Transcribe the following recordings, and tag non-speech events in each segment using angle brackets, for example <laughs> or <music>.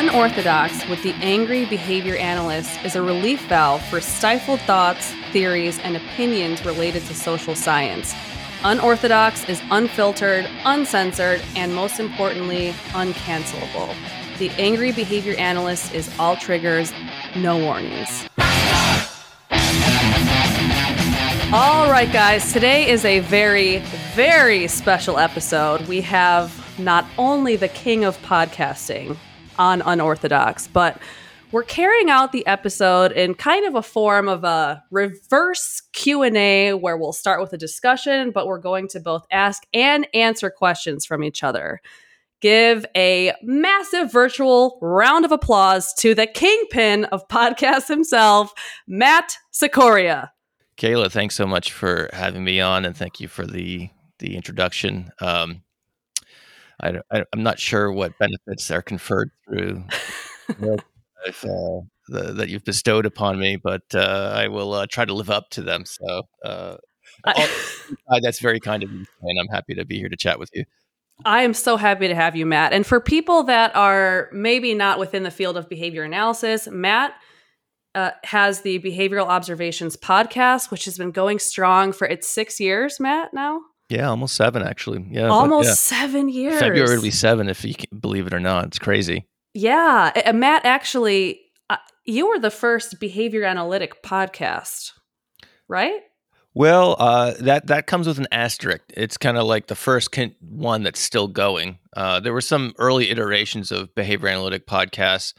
Unorthodox with the Angry Behavior Analyst is a relief valve for stifled thoughts, theories, and opinions related to social science. Unorthodox is unfiltered, uncensored, and most importantly, uncancelable. The Angry Behavior Analyst is all triggers, no warnings. All right, guys, today is a very, very special episode. We have not only the king of podcasting on Unorthodox, but we're carrying out the episode in kind of a form of a reverse Q&A where we'll start with a discussion, but we're going to both ask and answer questions from each other. Give a massive virtual round of applause to the kingpin of podcasts himself, Matt Cicoria. Kayla, thanks so much for having me on, and thank you for the the introduction. Um, I, am not sure what benefits are conferred through <laughs> if, uh, the, that you've bestowed upon me, but uh, I will uh, try to live up to them. So uh, <laughs> that's very kind of you, and I'm happy to be here to chat with you. I am so happy to have you, Matt. And for people that are maybe not within the field of behavior analysis, Matt uh, has the Behavioral Observations podcast, which has been going strong for its six years, Matt, now. Yeah, almost seven actually. Yeah, almost yeah. seven years. February will be seven if you can believe it or not. It's crazy. Yeah, uh, Matt. Actually, uh, you were the first behavior analytic podcast, right? Well, uh, that that comes with an asterisk. It's kind of like the first con- one that's still going. Uh, there were some early iterations of behavior analytic podcasts.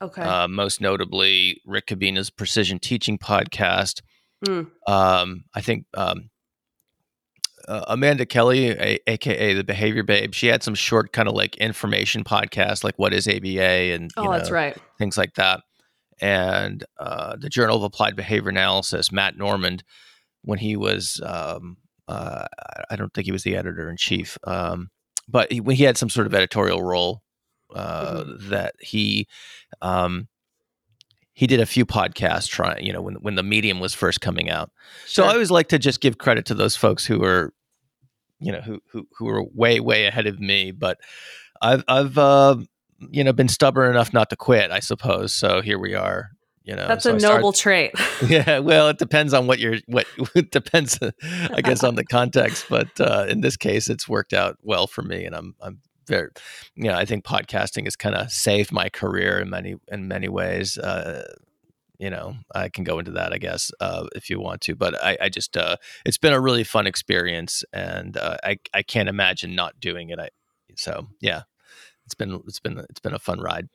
Okay. Uh, most notably, Rick Kubina's Precision Teaching podcast. Mm. Um, I think um, uh, Amanda Kelly, a, aka the Behavior Babe, she had some short kind of like information podcasts, like what is ABA and oh, know, that's right, things like that. And uh, the Journal of Applied Behavior Analysis, Matt Normand, when he was, um, uh, I don't think he was the editor in chief, um, but he, he had some sort of editorial role uh, mm-hmm. that he um, he did a few podcasts trying, you know, when when the medium was first coming out. Sure. So I always like to just give credit to those folks who are, you know, who who who are way way ahead of me. But I've I've uh, you know been stubborn enough not to quit, I suppose. So here we are. You know, that's so a noble trait. <laughs> <laughs> yeah, well, it depends on what you're. What <laughs> it depends, I guess, on the context. But uh, in this case, it's worked out well for me, and I'm I'm very, you know, I think podcasting has kind of saved my career in many in many ways. Uh, you know, I can go into that, I guess, uh, if you want to. But I, I just, uh, it's been a really fun experience, and uh, I, I can't imagine not doing it. I, so yeah, it's been, it's been, it's been a fun ride.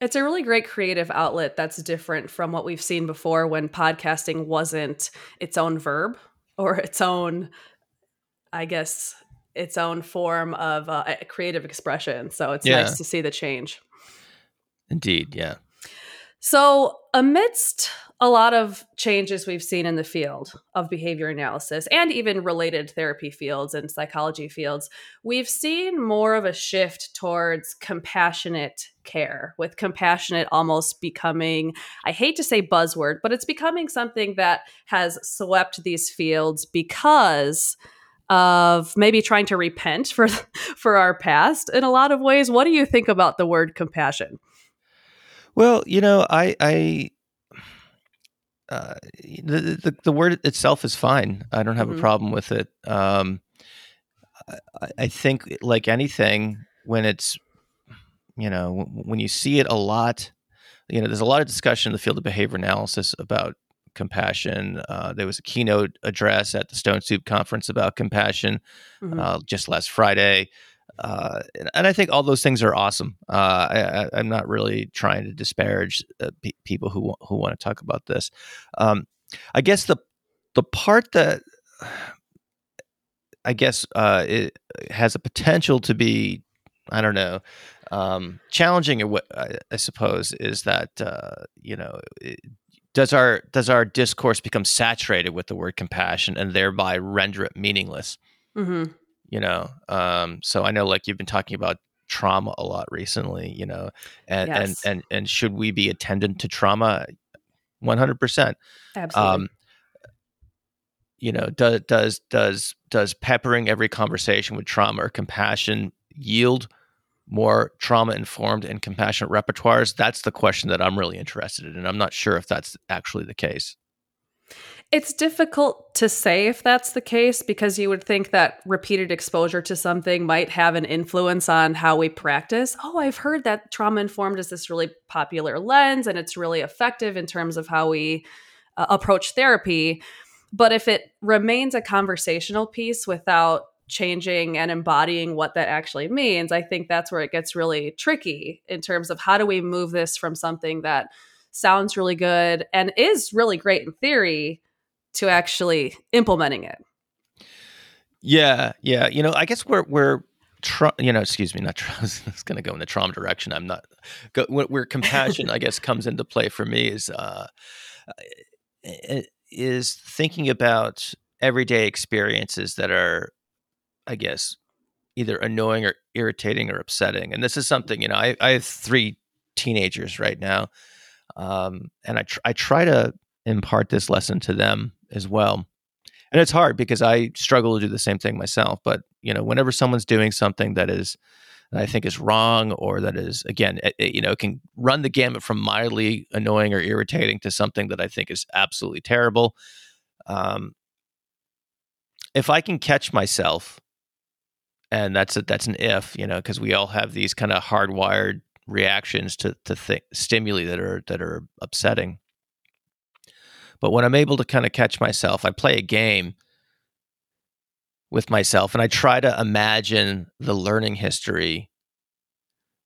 It's a really great creative outlet that's different from what we've seen before when podcasting wasn't its own verb or its own, I guess, its own form of uh, creative expression. So it's yeah. nice to see the change. Indeed, yeah. So, amidst a lot of changes we've seen in the field of behavior analysis and even related therapy fields and psychology fields, we've seen more of a shift towards compassionate care, with compassionate almost becoming, I hate to say buzzword, but it's becoming something that has swept these fields because of maybe trying to repent for <laughs> for our past in a lot of ways. What do you think about the word compassion? Well, you know, I I uh, the, the, the word itself is fine. I don't have mm-hmm. a problem with it. Um, I, I think, like anything, when it's you know when you see it a lot, you know, there's a lot of discussion in the field of behavior analysis about compassion. Uh, there was a keynote address at the Stone Soup Conference about compassion mm-hmm. uh, just last Friday. Uh, and I think all those things are awesome. Uh, I, am not really trying to disparage uh, pe- people who who want to talk about this. Um, I guess the the part that I guess uh, it has a potential to be, I don't know, um, challenging. I, I suppose is that you know it, does our does our discourse become saturated with the word compassion and thereby render it meaningless mm-hmm. You know um, so i know like you've been talking about trauma a lot recently you know and yes. and, and and should we be attendant to trauma 100% absolutely um, you know does does does does peppering every conversation with trauma or compassion yield more trauma informed and compassionate repertoires? That's the question that I'm really interested in. And I'm not sure if that's actually the case. It's difficult to say if that's the case because you would think that repeated exposure to something might have an influence on how we practice. Oh, I've heard that trauma informed is this really popular lens and it's really effective in terms of how we uh, approach therapy. But if it remains a conversational piece without changing and embodying what that actually means, I think that's where it gets really tricky in terms of how do we move this from something that sounds really good and is really great in theory to actually implementing it. Yeah, yeah. You know, I guess we're we're tra- you know, excuse me, not tra- it's going to go in the trauma direction. I'm not go, where compassion, I guess, comes into play for me is uh, is thinking about everyday experiences that are, I guess, either annoying or irritating or upsetting. And this is something you know, I, I have three teenagers right now, um, and I tr- I try to impart this lesson to them as well. And it's hard because I struggle to do the same thing myself. But you know, whenever someone's doing something that is that I think is wrong or that is again, it, it, you know, can run the gamut from mildly annoying or irritating to something that I think is absolutely terrible. Um, if I can catch myself, and that's a, that's an if, you know, because we all have these kind of hardwired reactions to to th- stimuli that are that are upsetting. But when I'm able to kind of catch myself, I play a game with myself and I try to imagine the learning history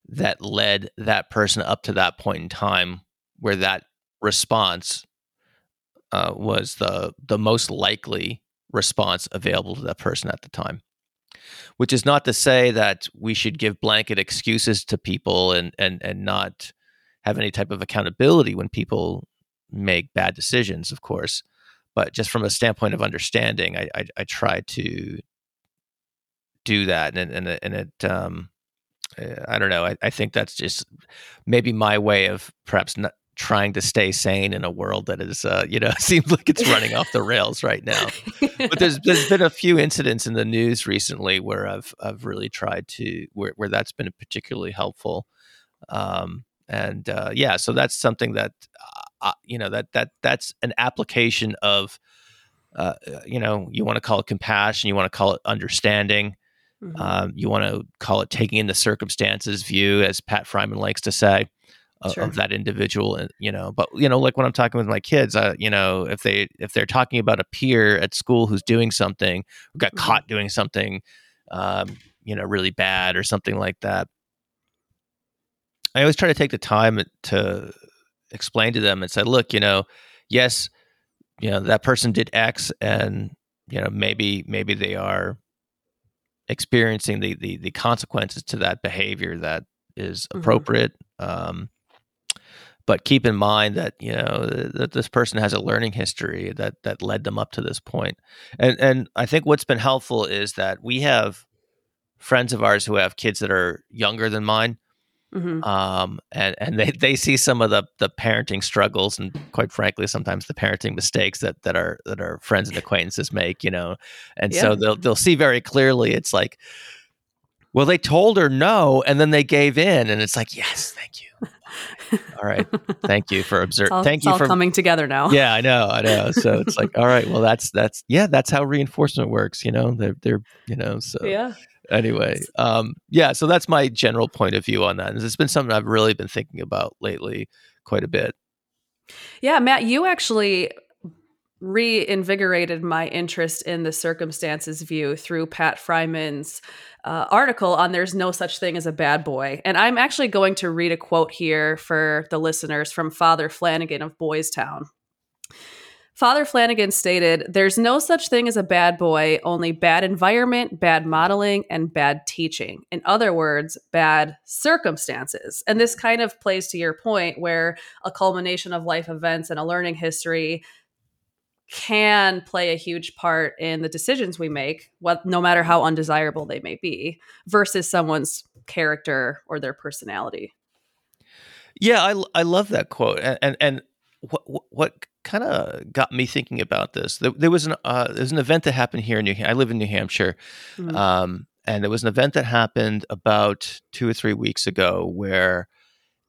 that led that person up to that point in time where that response uh, was the the most likely response available to that person at the time. Which is not to say that we should give blanket excuses to people and and and not have any type of accountability when people make bad decisions, of course. But just from a standpoint of understanding, I I, I try to do that, and and and it. Um, I don't know. I, I think that's just maybe my way of perhaps not trying to stay sane in a world that is, uh, you know, <laughs> seems like it's running off the rails right now. But there's <laughs> there's been a few incidents in the news recently where I've I've really tried to where where that's been particularly helpful. Um, and uh, yeah, so that's something that uh, you know that that that's an application of uh, uh you know you want to call it compassion you want to call it understanding mm-hmm. um, you want to call it taking in the circumstances view as pat Friman likes to say uh, sure. of that individual and you know but you know like when i'm talking with my kids uh, you know if they if they're talking about a peer at school who's doing something who got mm-hmm. caught doing something um, you know really bad or something like that i always try to take the time to explained to them and said, look, you know, yes, you know, that person did X and, you know, maybe, maybe they are experiencing the, the, the consequences to that behavior that is mm-hmm. appropriate. Mm-hmm. Um, but keep in mind that you know that this person has a learning history that that led them up to this point and and i think what's been helpful is that we have friends of ours who have kids that are younger than mine Mm-hmm. Um, and and they, they see some of the the parenting struggles and quite frankly sometimes the parenting mistakes that that are that our friends and acquaintances make, you know. And yeah. so they'll they'll see very clearly it's like well they told her no and then they gave in and it's like yes, thank you. all right. Thank you for <laughs> observing. Thank you for coming together now. Yeah, I know, I know. So it's <laughs> like, all right, well, that's that's yeah, that's how reinforcement works. You know, they're they're you know, so yeah, anyway, um, yeah, so that's my general point of view on that. And it's been something I've really been thinking about lately quite a bit. Yeah, Matt, you actually reinvigorated my interest in the circumstances view through Pat Friman's uh, article on There's No Such Thing as a Bad Boy. And I'm actually going to read a quote here for the listeners from Father Flanagan of Boys Town. Father Flanagan stated, There's no such thing as a bad boy, only bad environment, bad modeling, and bad teaching. In other words, bad circumstances. And this kind of plays to your point where a culmination of life events and a learning history can play a huge part in the decisions we make, what, no matter how undesirable they may be, versus someone's character or their personality. Yeah, I, I love that quote. And, and, and what, what kind of got me thinking about this. There, there was an uh, was an event that happened here in New. Hampshire. I live in New Hampshire, mm-hmm. um, and it was an event that happened about two or three weeks ago where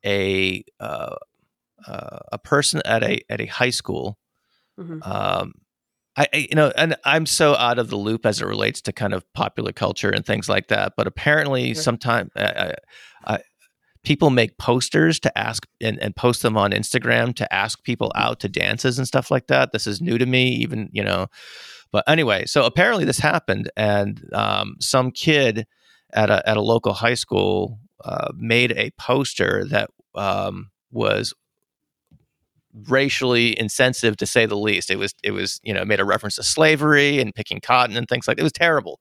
a uh, uh, a person at a at a high school mm-hmm. um, I, I, you know and i'm so out of the loop as it relates to kind of popular culture and things like that but apparently sure. sometimes uh, uh, people make posters to ask and, and post them on instagram to ask people mm-hmm. out to dances and stuff like that this is new to me even you know but anyway so apparently this happened and um, some kid at a, at a local high school uh, made a poster that um, was racially insensitive to say the least. It was it was you know made a reference to slavery and picking cotton and things like that. It was terrible,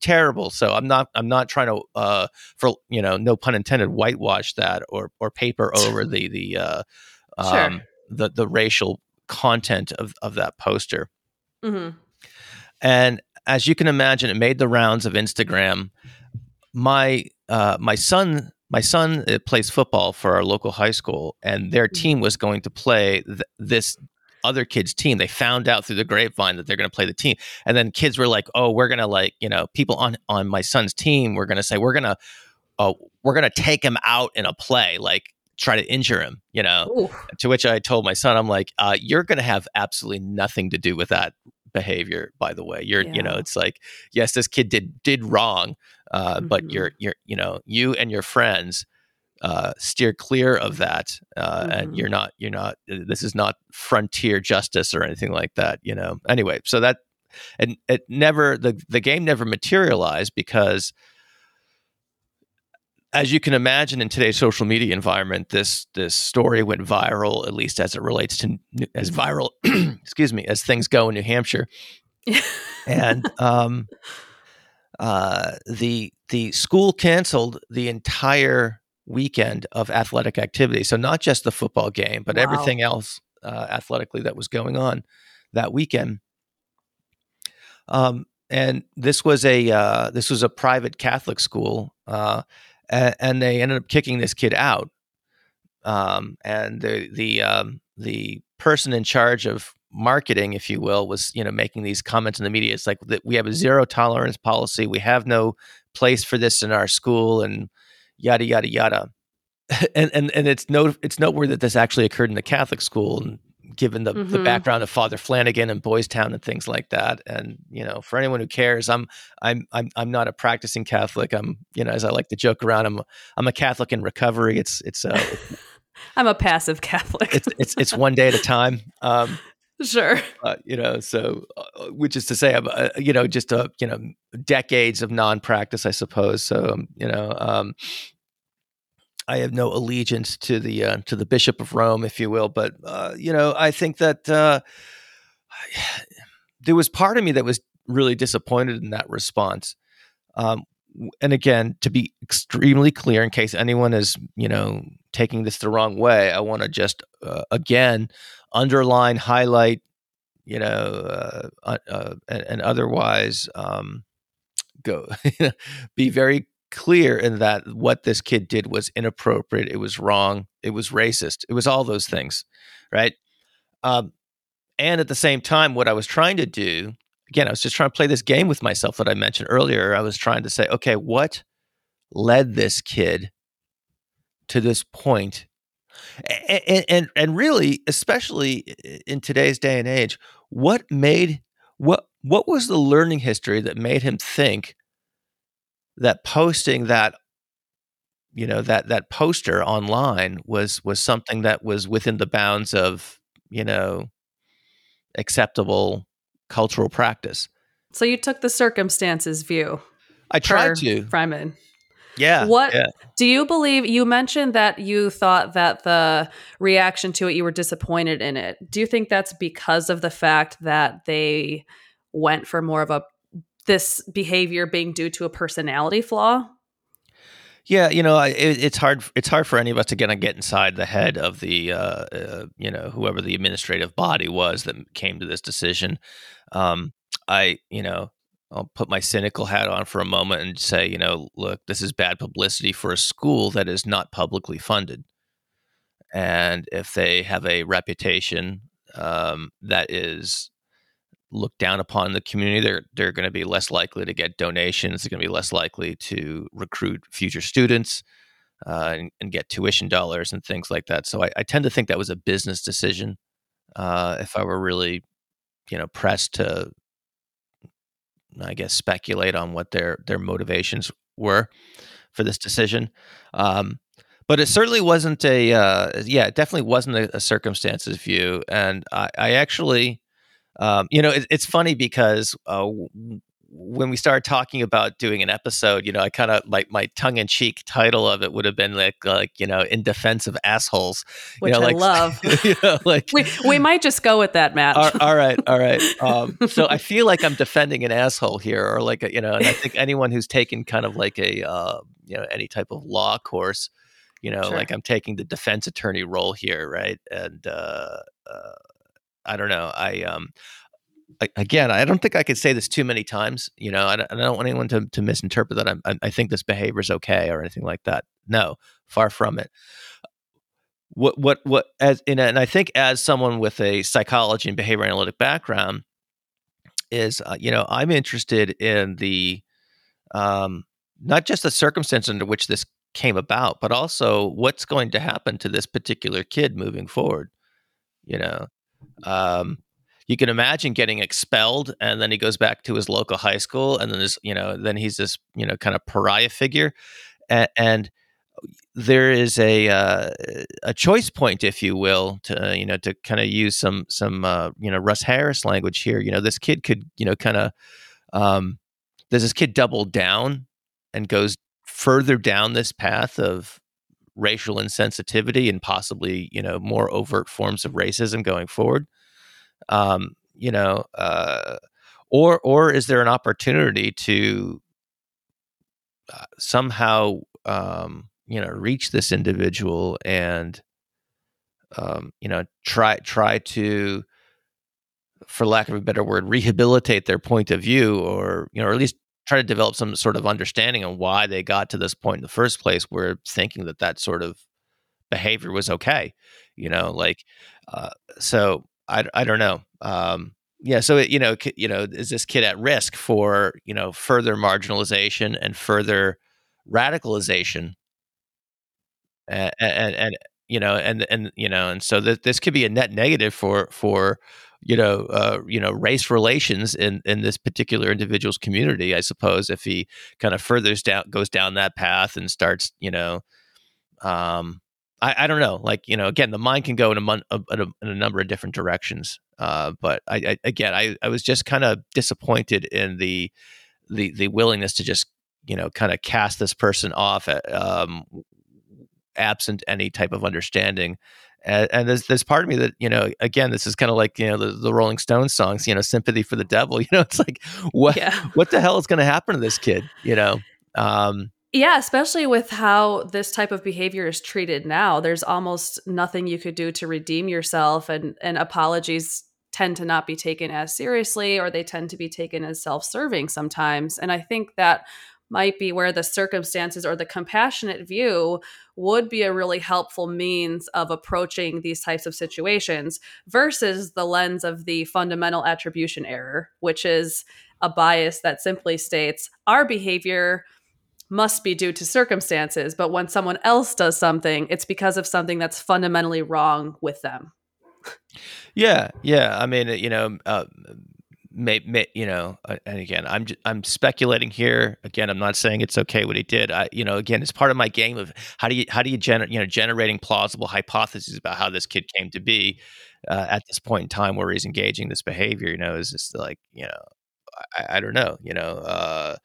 terrible. So I'm not I'm not trying to uh, for you know no pun intended whitewash that or or paper over the the uh, sure. um, the the racial content of of that poster. Mm-hmm. And as you can imagine, it made the rounds of Instagram. My uh, my son my son uh, plays football for our local high school, and their mm. team was going to play th- this other kid's team. They found out through the grapevine that they're going to play the team, and then kids were like, "Oh, we're going to like you know people on on my son's team. We're going to say we're going to oh we're going to take him out in a play, like try to injure him." You know. Ooh. To which I told my son, "I'm like, uh, you're going to have absolutely nothing to do with that behavior by the way you're yeah. you know it's like yes this kid did did wrong uh, mm-hmm. but you're you're you know you and your friends uh, steer clear of that uh, mm-hmm. and you're not you're not uh, this is not frontier justice or anything like that you know anyway so that and it never the the game never materialized because as you can imagine in today's social media environment this this story went viral at least as it relates to as viral <clears throat> excuse me as things go in new hampshire and <laughs> um uh, the the school canceled the entire weekend of athletic activity. So not just the football game, but wow. everything else uh, athletically that was going on that weekend. Um, and this was a uh, this was a private Catholic school, uh, and, and, they ended up kicking this kid out. Um, and the the um, the person in charge of marketing, if you will, was you know making these comments in the media. It's like that we have a zero tolerance policy. We have no place for this in our school, and yada yada yada. <laughs> and and and it's no it's noteworthy that this actually occurred in the Catholic school, and given the mm-hmm. the background of Father Flanagan and Boys Town and things like that. And you know, for anyone who cares, I'm I'm I'm I'm not a practicing Catholic. I'm you know, as I like to joke around, I'm a, I'm a Catholic in recovery. It's it's uh, <laughs> I'm a passive Catholic. it's, it's it's one day at a time. <laughs> Um, Sure. Uh, you know, so uh, which is to say, I'm, uh, you know, just a you know decades of non-practice, I suppose. So um, you know, um, I have no allegiance to the uh, to the Bishop of Rome, if you will. But uh, you know, I think that uh, <sighs> there was part of me that was really disappointed in that response. Um, and again, to be extremely clear, in case anyone is you know taking this the wrong way, I want to just again underline, highlight, you know, uh, uh, uh, and, and, otherwise um, go <laughs> be very clear in that what this kid did was inappropriate. It was wrong. It was racist. It was all those things, right? Um, and at the same time, what I was trying to do, again, I was just trying to play this game with myself that I mentioned earlier. I was trying to say, okay, what led this kid to this point and, and and really especially in today's day and age what made what what was the learning history that made him think that posting that you know that that poster online was was something that was within the bounds of you know acceptable cultural practice so you took the circumstances view i tried to Friman. Yeah. What yeah. do you believe? You mentioned that you thought that the reaction to it, you were disappointed in it. Do you think that's because of the fact that they went for more of a this behavior being due to a personality flaw? Yeah, you know, it, it's hard. It's hard for any of us to get get inside the head of the, uh, uh, you know, whoever the administrative body was that came to this decision. Um, I, you know, I'll put my cynical hat on for a moment and say, you know, look, this is bad publicity for a school that is not publicly funded. And if they have a reputation um, that is look down upon in the community. They're they're going to be less likely to get donations. They're going to be less likely to recruit future students uh, and, and, get tuition dollars and things like that. So I, I tend to think that was a business decision. Uh, if I were really, you know, pressed to, I guess, speculate on what their their motivations were for this decision. Um, but it certainly wasn't a uh, yeah, it definitely wasn't a, a circumstances view, and I, I actually um, you know, it, it's funny because uh, when we started talking about doing an episode, you know, I kind of like my tongue in cheek title of it would have been like, like you know, in defense of assholes, which you know, I like, love. <laughs> you know, like we we might just go with that, Matt. all, all right, all right. <laughs> Um, so I feel like I'm defending an asshole here, or like a, you know, and I think anyone who's taken kind of like a uh, you know any type of law course, you know, sure. like I'm taking the defense attorney role here, right? And uh, uh I don't know. I um again, I don't think I could say this too many times. You know, I don't, I don't want anyone to, to misinterpret that I'm, I, think this behavior is okay or anything like that. No, far from it. What what what as in and I think as someone with a psychology and behavior analytic background is uh, you know I'm interested in the um, not just the circumstance under which this came about, but also what's going to happen to this particular kid moving forward. You know, um, you can imagine getting expelled, and then he goes back to his local high school, and then this, you know, then he's this, you know, kind of pariah figure, and, and there is a uh, a choice point, if you will, to you know to kind of use some some uh, you know Russ Harris language here. You know, this kid could you know kind of um, does this kid double down and goes further down this path of racial insensitivity and possibly you know more overt forms of racism going forward um, you know uh, or or is there an opportunity to uh, somehow um, you know reach this individual and um, you know try try to for lack of a better word rehabilitate their point of view or you know or at least try to develop some sort of understanding on why they got to this point in the first place where thinking that that sort of behavior was okay you know like uh, so i, I don't know um, yeah so it, you know you know is this kid at risk for you know further marginalization and further radicalization and and, and you know and and you know and so that this could be a net negative for for you know, uh, you know, race relations in in this particular individual's community. I suppose if he kind of furthers down, goes down that path and starts, you know, um, I, I don't know. Like you know, again, the mind can go in a, mon- a, in a number of different directions. Uh, but I, I again, I, I was just kind of disappointed in the the the willingness to just you know kind of cast this person off at, um, absent any type of understanding and, and, there's there's part of me that you know again this is kind of like you know the, the Rolling Stones songs you know sympathy for the devil <laughs> you know it's like what yeah. what the hell is going to happen to this kid you know um, yeah especially with how this type of behavior is treated now there's almost nothing you could do to redeem yourself and and apologies tend to not be taken as seriously or they tend to be taken as self-serving sometimes and i think that might be where the circumstances or the compassionate view would be a really helpful means of approaching these types of situations versus the lens of the fundamental attribution error, which is a bias that simply states our behavior must be due to circumstances, but when someone else does something, it's because of something that's fundamentally wrong with them. Yeah, yeah. I mean, you know, uh, may, may you know, uh, and again, I'm I'm speculating here. Again, I'm not saying it's okay what he did. I, you know, again, it's part of my game of how do you how do you generate you know generating plausible hypotheses about how this kid came to be uh, at this point in time where he's engaging this behavior. You know, is this like you know, I, I don't know, you know.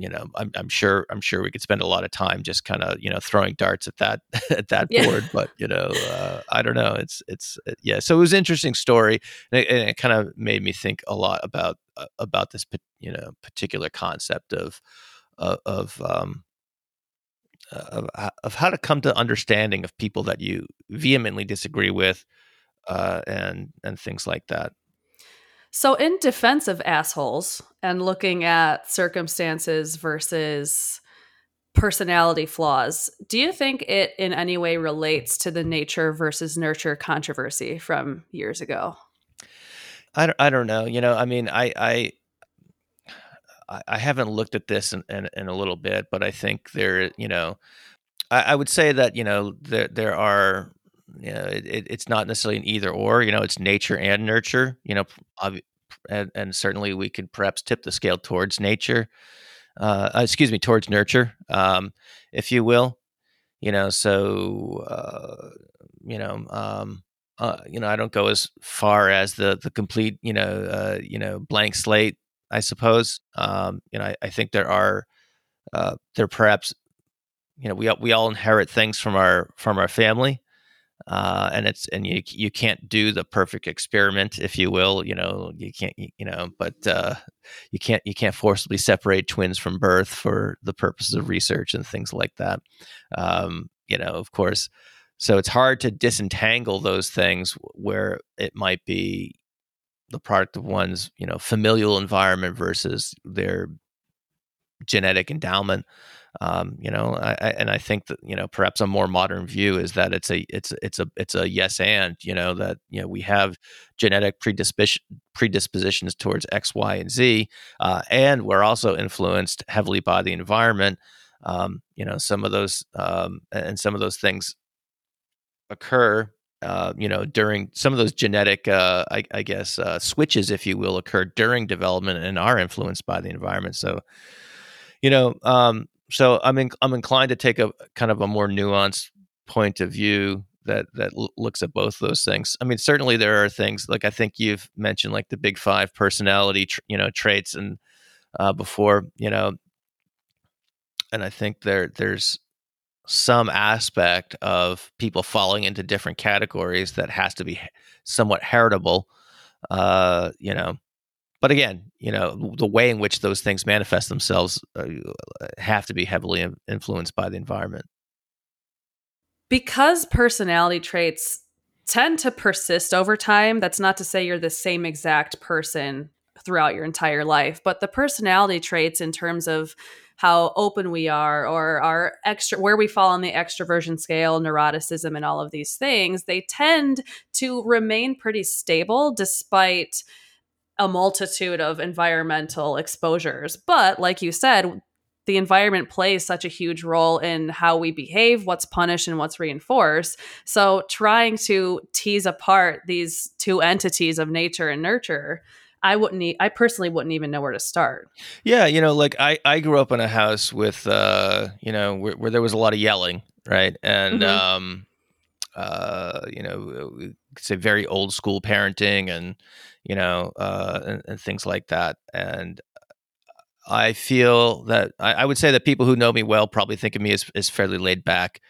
Uh, you know, I'm, I'm sure I'm sure we could spend a lot of time just kind of you know throwing darts at that <laughs> at that yeah. board, but you know, uh, I don't know. It's it's uh, yeah. So it was an interesting story, and it, it kind of made me think a lot about uh, about this you know particular concept of uh, of um, of, of how to come to understanding of people that you vehemently disagree with, uh, and and things like that. So, in defense of assholes and looking at circumstances versus personality flaws, do you think it in any way relates to the nature versus nurture controversy from years ago? I don't, I don't know. You know, I mean, I, I, I haven't looked at this in, in, in, a little bit, but I think there, you know, I, I would say that you know there there are, you know, it, it's not necessarily an either or. You know, it's nature and nurture. You know, and, and certainly we could perhaps tip the scale towards nature. Uh, uh, excuse me, towards nurture, um, if you will. You know, so uh, you know, um, uh, you know, I don't go as far as the the complete, you know, uh, you know, blank slate. I suppose. Um, you know, I, I think there are uh, there perhaps, you know, we we all inherit things from our from our family, uh, and it's and you you can't do the perfect experiment, if you will. You know, you can't, you know, but uh, you can't you can't forcibly separate twins from birth for the purposes of research and things like that. Um, you know, of course so it's hard to disentangle those things where it might be the product of one's, you know, familial environment versus their genetic endowment. Um, you know, I, I, and I think that you know perhaps a more modern view is that it's a it's it's a it's a yes and you know that you know we have genetic predisposition predispositions towards X, Y, and Z, uh, and we're also influenced heavily by the environment. Um, you know, some of those um, and some of those things occur uh, you know, during some of those genetic, uh, I, I, guess, uh, switches, if you will, occur during development and are influenced by the environment. So, you know, um, so I'm in, I'm inclined to take a kind of a more nuanced point of view that that l- looks at both those things. I mean, certainly there are things like I think you've mentioned, like the big five personality, tr- you know, traits, and uh, before, you know, and I think there there's some aspect of people falling into different categories that has to be somewhat heritable uh, you know but again you know the way in which those things manifest themselves uh, have to be heavily influenced by the environment. Because personality traits tend to persist over time that's not to say you're the same exact person throughout your entire life but the personality traits in terms of how open we are or our extra where we fall on the extroversion scale neuroticism and all of these things they tend to remain pretty stable despite a multitude of environmental exposures but like you said the environment plays such a huge role in how we behave, what's punished, and what's reinforced. So, trying to tease apart these two entities of nature and nurture I wouldn't. E- I personally wouldn't even know where to start. Yeah, you know, like I I grew up in a house with uh, you know, where, where there was a lot of yelling, right, and mm-hmm. um, uh, you know, say very old school parenting, and you know, uh, and, and things like that, and. I feel that I, I, would say that people who know me well probably think of me as, as fairly laid back,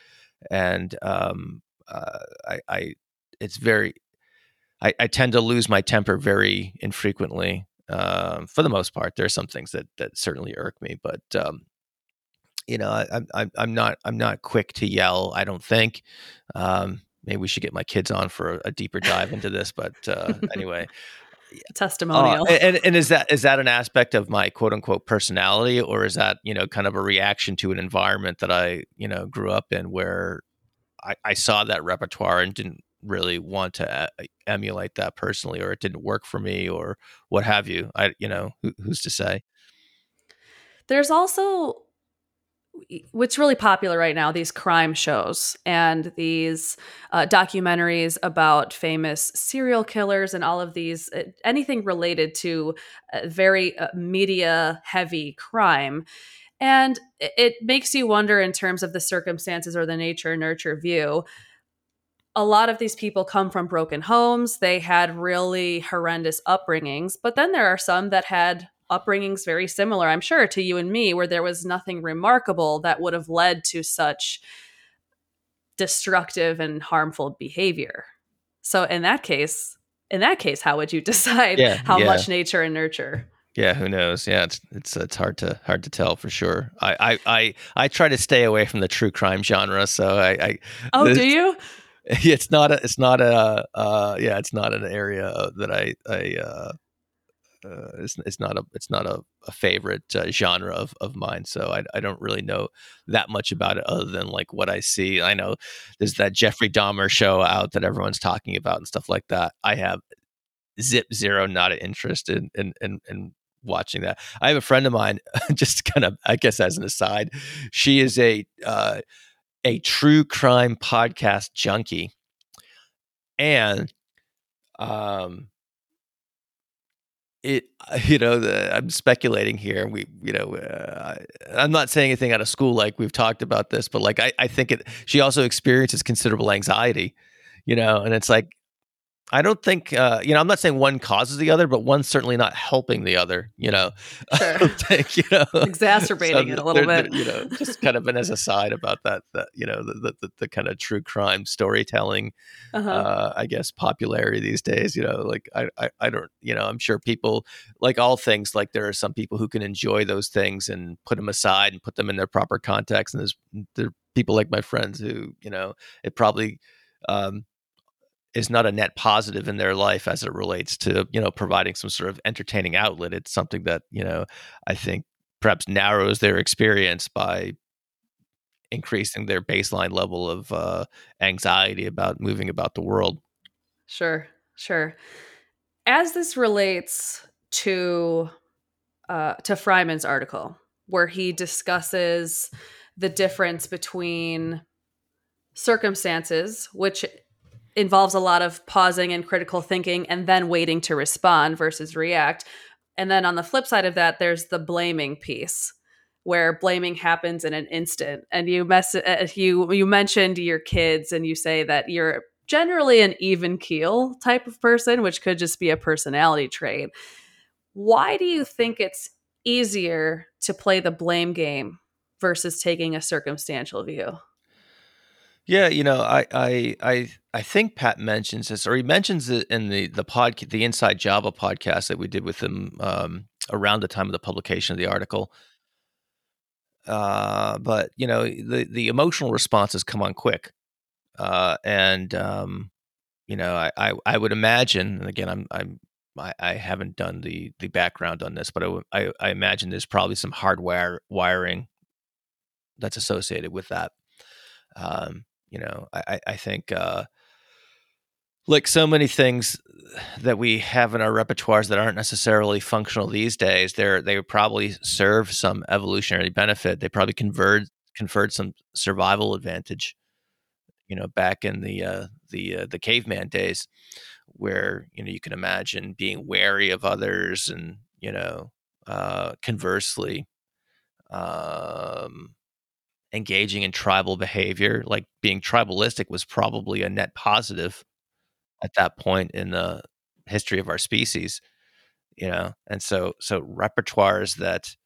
and um, uh, I, I, it's very I, I tend to lose my temper very infrequently. Uh, for the most part, there are some things that that certainly irk me, but um, you know, I, I, I'm not I'm not quick to yell. I don't think. Um, maybe we should get my kids on for a, deeper dive into this, but uh, <laughs> anyway. testimonial uh, and, and is that is that an aspect of my quote unquote personality or is that you know kind of a reaction to an environment that i you know grew up in where I, I saw that repertoire and didn't really want to a- emulate that personally or it didn't work for me or what have you i you know who, who's to say there's also what's really popular right now these crime shows and these uh, documentaries about famous serial killers and all of these uh, anything related to uh, very uh, media heavy crime and it makes you wonder in terms of the circumstances or the nature nurture view a lot of these people come from broken homes. They had really horrendous upbringings, but then there are some that had upbringings very similar, I'm sure, to you and me, where there was nothing remarkable that would have led to such destructive and harmful behavior. So in that case, in that case, how would you <laughs> decide yeah, how yeah. much nature and nurture? Yeah, who knows? Yeah, it's it's it's hard to hard to tell for sure. I I I, I try to stay away from the true crime genre, so I. I oh, this, do <laughs> you? it's not a it's not a uh, yeah it's not an area that I I uh, uh, it's, it's not a it's not a, a favorite uh, genre of, of mine so I, I don't really know that much about it other than like what I see I know there's that Jeffrey Dahmer show out that everyone's talking about and stuff like that I have zip zero not an interest in in in, in watching that. I have a friend of mine, <laughs> just kind of, I guess, as an aside, she is a uh, a true crime podcast junkie, and um, it <laughs> you know the, i'm speculating here we you know uh, i'm not saying anything out of school like we've talked about this but like I, I think it she also experiences considerable anxiety you know and it's like I don't think uh, you know. I'm not saying one causes the other, but one's certainly not helping the other. You know, <laughs> sure. Think you know exacerbating so it a little bit. You know, just <laughs> kind of an as a side about that. That you know, the the, the kind of true crime storytelling. Uh-huh. Uh, I guess popularity these days. You know, like I, I I don't. You know, I'm sure people like all things. Like there are some people who can enjoy those things and put them aside and put them in their proper context. And there's there are people like my friends who you know it probably. Um, is not a net positive in their life as it relates to you know providing some sort of entertaining outlet. It's something that you know i think perhaps narrows their experience by increasing their baseline level of uh, anxiety about moving about the world. Sure sure. As this relates to uh, to Friman's article where he discusses the difference between circumstances which involves a lot of pausing and critical thinking and then waiting to respond versus react. And then on the flip side of that, there's the blaming piece where blaming happens in an instant. And you mess uh, you you mentioned your kids and you say that you're generally an even keel type of person, which could just be a personality trait. Why do you think it's easier to play the blame game versus taking a circumstantial view? Yeah, you know, I I I I think Pat mentions this, or he mentions it in the the pod, the Inside JABA podcast that we did with him um, around the time of the publication of the article. Uh, but you know, the the emotional responses come on quick, uh, and um, you know, I, I I would imagine, and again, I'm I'm I, I haven't done the the background on this, but I, I, I imagine there's probably some hardware wiring that's associated with that. Um, you know, I, I think uh, like so many things that we have in our repertoires that aren't necessarily functional these days, they're they would probably serve some evolutionary benefit. They probably conferred conferred some survival advantage. You know, back in the uh, the uh, the caveman days, where you know you can imagine being wary of others, and you know, uh, conversely, um, engaging in tribal behavior, like being tribalistic, was probably a net positive at that point in the history of our species. You know, and so so repertoires that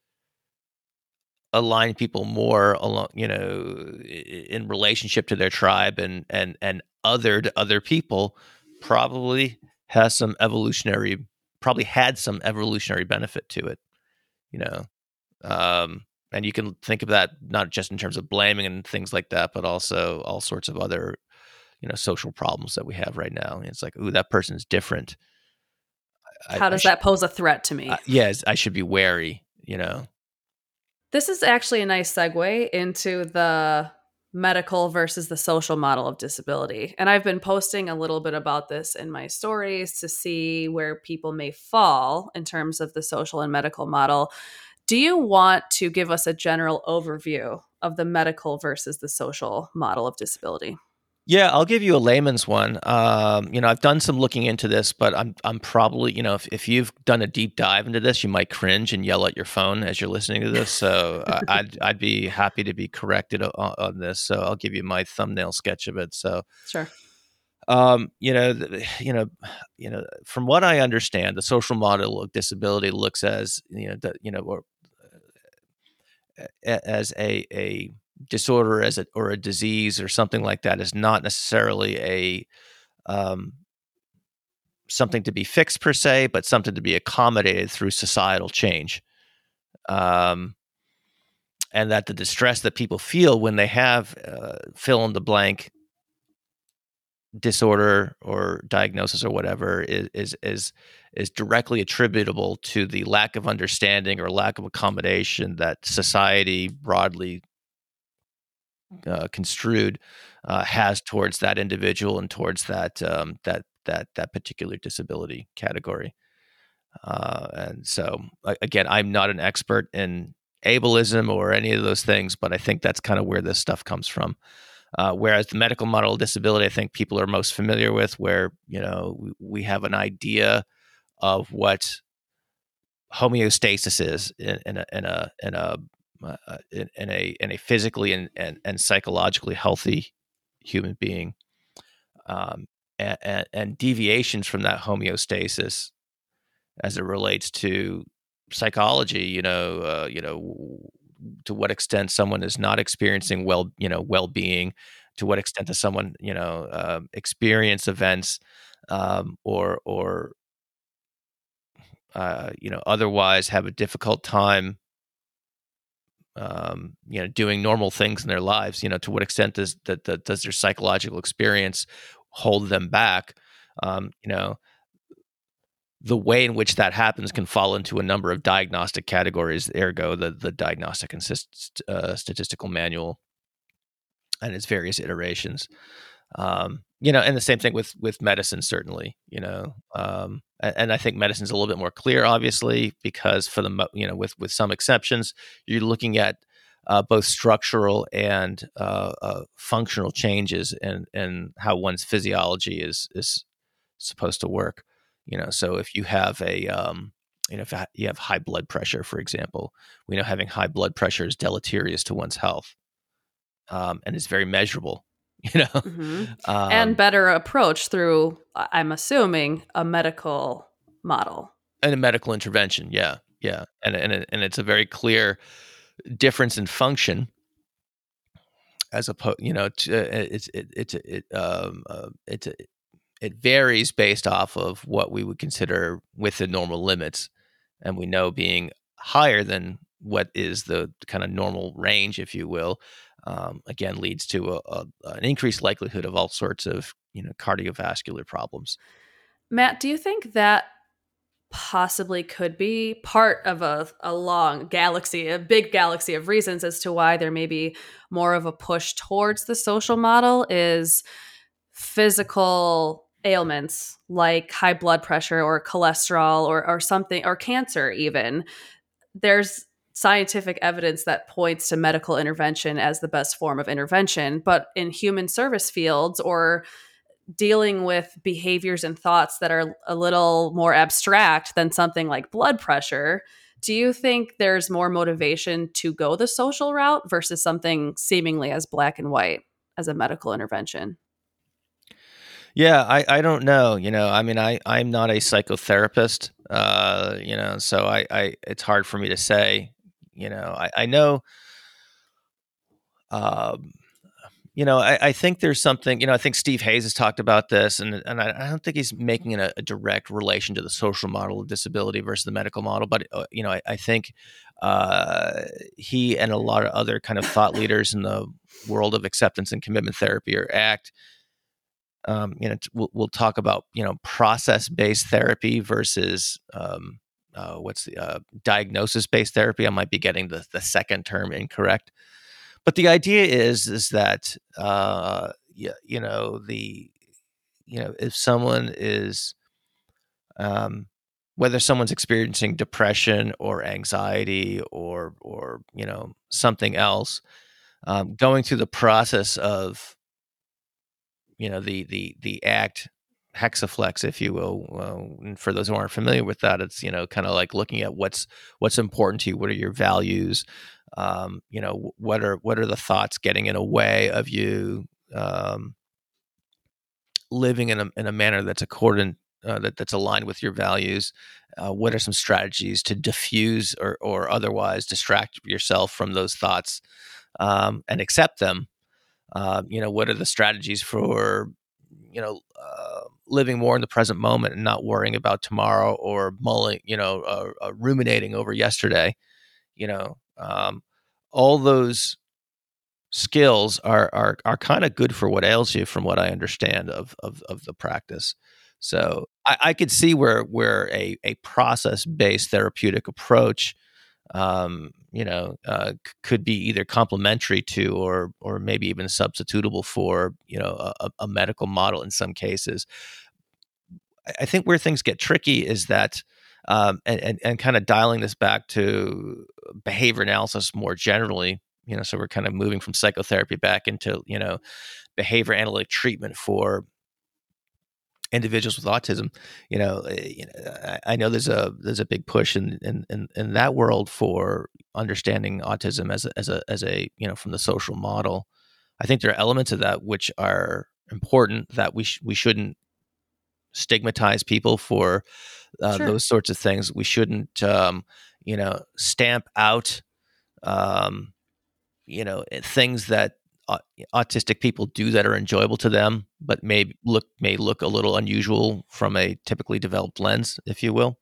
align people more along, you know, in relationship to their tribe and and and othered other people probably has some evolutionary probably had some evolutionary benefit to it you know um and you can think of that not just in terms of blaming and things like that, but also all sorts of other, you know, social problems that we have right now. And it's like, ooh, that person's different. How I, does I that pose a threat to me? Uh, yes, I should be wary. You know. This is actually a nice segue into the medical versus the social model of disability. And I've been posting a little bit about this in my stories to see where people may fall in terms of the social and medical model. Do you want to give us a general overview of the medical versus the social model of disability? Yeah, I'll give you a layman's one. Um, you know, I've done some looking into this, but I'm I'm probably you know if, if you've done a deep dive into this, you might cringe and yell at your phone as you're listening to this. So <laughs> I'd I'd be happy to be corrected on, on, this. So I'll give you my thumbnail sketch of it. So sure. Um, you know, you know, you know. From what I understand, the social model of disability looks as you know, the, you know, or as a a disorder as a or a disease or something like that is not necessarily a um, something to be fixed per se, but something to be accommodated through societal change. Um, and that the distress that people feel when they have uh, fill in the blank disorder or diagnosis or whatever is is is is directly attributable to the lack of understanding or lack of accommodation that society broadly uh, construed uh, has towards that individual and towards that um, that that that particular disability category. Uh, and so, again, I'm not an expert in ableism or any of those things, but I think that's kind of where this stuff comes from. Uh, whereas the medical model of disability, I think people are most familiar with, where you know we, we have an idea of what homeostasis is in, in a in a in a uh, in, in, a in a physically and, and, and psychologically healthy human being, um, and, and, and deviations from that homeostasis as it relates to psychology. You know, uh, you know, to what extent someone is not experiencing well, you know, well being. To what extent does someone, you know, uh, experience events um, or or uh, you know otherwise have a difficult time um, you know doing normal things in their lives you know to what extent does that, that does their psychological experience hold them back um, you know the way in which that happens can fall into a number of diagnostic categories ergo the the diagnostic and uh, statistical manual and its various iterations um, you know, and the same thing with with medicine, certainly. You know, um, and, and, I think medicine's a little bit more clear, obviously, because for the you know, with with some exceptions, you're looking at uh, both structural and uh, uh, functional changes and and how one's physiology is is supposed to work. You know, so if you have a um, you know, if you have high blood pressure, for example, we know having high blood pressure is deleterious to one's health, um, and it's very measurable <laughs> you know mm-hmm. um, and better approach through i'm assuming a medical model and a medical intervention yeah yeah and and, and it's a very clear difference in function as opposed you know to, uh, it's it, it's it um uh, it's it varies based off of what we would consider within normal limits and we know being higher than what is the kind of normal range if you will um, again leads to a, a, an increased likelihood of all sorts of you know cardiovascular problems. Matt, do you think that possibly could be part of a, a long galaxy, a big galaxy of reasons as to why there may be more of a push towards the social model is physical ailments like high blood pressure or cholesterol or, or something or cancer even there's scientific evidence that points to medical intervention as the best form of intervention. But in human service fields or dealing with behaviors and thoughts that are a little more abstract than something like blood pressure, do you think there's more motivation to go the social route versus something seemingly as black and white as a medical intervention? Yeah, I, I don't know. You know, I mean, I, I'm not a psychotherapist, uh, you know, so I, I, it's hard for me to say you know, I, I know, um, you know, I, I, think there's something, you know, I think Steve Hayes has talked about this, and, and I, I don't think he's making a, a, direct relation to the social model of disability versus the medical model, but, uh, you know, I, I think uh, he and a lot of other kind of thought leaders in the world of acceptance and commitment therapy or ACT, um, you know, we'll, we'll, talk about, you know, process based therapy versus, um, uh, what's the uh, diagnosis based therapy. I might be getting the, the second term incorrect, but the idea is is that uh, you, you know the you know if someone is um, whether someone's experiencing depression or anxiety or or you know something else, um, going through the process of you know the the the act hexaflex if you will uh, for those who aren't familiar with that it's you know kind of like looking at what's what's important to you what are your values um, you know what are what are the thoughts getting in a way of you um, living in a, in a manner that's accordant uh, that, that's aligned with your values uh, what are some strategies to diffuse or, or otherwise distract yourself from those thoughts um, and accept them uh, you know what are the strategies for you know uh, living more in the present moment and not worrying about tomorrow or mulling you know uh, uh, ruminating over yesterday you know um, all those skills are are are kind of good for what ails you from what i understand of of, of the practice. So I, I could see where where a, a process based therapeutic approach um, you know, uh, could be either complementary to or or maybe even substitutable for you know a, a medical model in some cases. I think where things get tricky is that, um, and, and, and kind of dialing this back to behavior analysis more generally, you know, so we're kind of moving from psychotherapy back into, you know, behavior analytic treatment for individuals with autism. You know, eh, you know, I know there's a there's a big push in in in, in that world for understanding autism as a, as a as a you know from the social model. I think there are elements of that which are important that we sh- we shouldn't stigmatize people for uh, sure. those sorts of things. We shouldn't um, you know stamp out um, you know eh, things that autistic people do that are enjoyable to them, but may look may look a little unusual from a typically developed lens, if you will.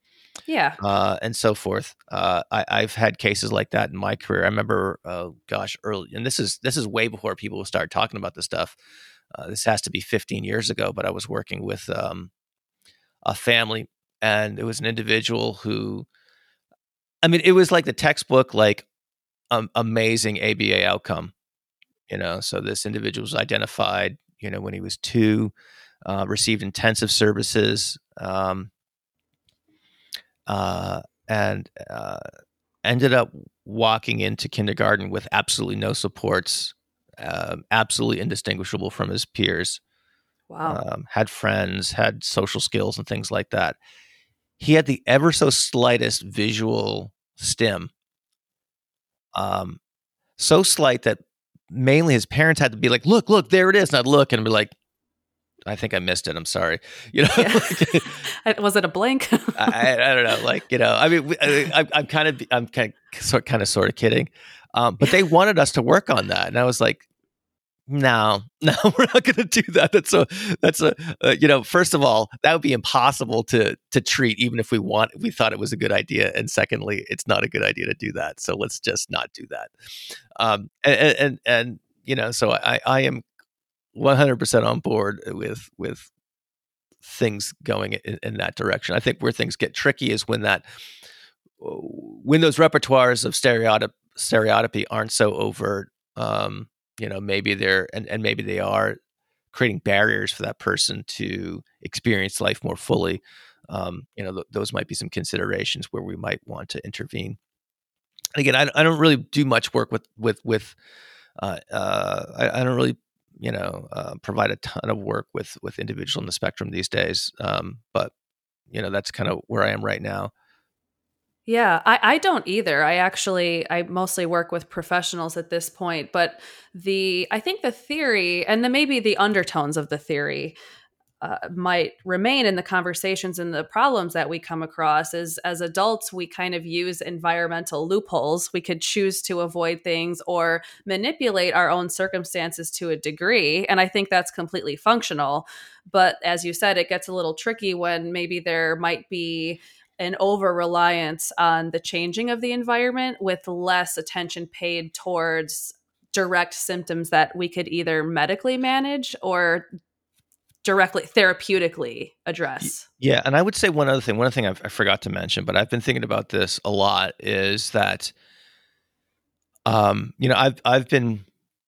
Yeah, uh, and so forth. Uh, I, have had cases like that in my career. I remember, uh, gosh, early, and this is this is way before people start talking about this stuff. Uh, this has to be 15 years ago, but I was working with um, a family, and it was an individual who, I mean, it was like the textbook, like um, amazing ABA outcome you know so this individual was identified you know when he was two uh, received intensive services um, uh, and uh, ended up walking into kindergarten with absolutely no supports um, absolutely indistinguishable from his peers wow. um, had friends had social skills and things like that. He had the ever so slightest visual stim um, so slight that mainly his parents had to be like, look, look, there it is. And I'd look and be like, I think I missed it. I'm sorry. <laughs> You know, yeah. <laughs> <laughs> was it a blank? I, I, don't know. Like, you know, I mean, I, am kind of, I'm kind of, sort, kind of, sort of kidding. Um, but they wanted us to work on that. And I was like, no, <laughs> no, we're not going to do that. That's a, that's a, uh, you know, first of all, that would be impossible to, to treat, even if we want, if we thought it was a good idea. And secondly, it's not a good idea to do that. So let's just not do that. Um, and, and, and, you know, so I, I am 100% on board with, with things going in, in that direction. I think where things get tricky is when that, when those repertoires of stereotype, stereotypy aren't so overt. Um, you know maybe they're and, and maybe they are creating barriers for that person to experience life more fully um, you know th- those might be some considerations where we might want to intervene. Again I, I don't really do much work with with with uh, uh, I, I, don't really you know uh, provide a ton of work with with individuals on the spectrum these days um, but you know that's kind of where i am right now yeah, I, I don't either. I actually I mostly work with professionals at this point, but the I think the theory and the maybe the undertones of the theory uh, might remain in the conversations and the problems that we come across is as adults we kind of use environmental loopholes we could choose to avoid things or manipulate our own circumstances to a degree and i think that's completely functional but as you said it gets a little tricky when maybe there might be an over reliance on the changing of the environment with less attention paid towards direct symptoms that we could either medically manage or directly therapeutically address. Yeah, and I would say one other thing. One other thing I've, i forgot to mention, but I've been thinking about this a lot is that, um, you know, I've I've been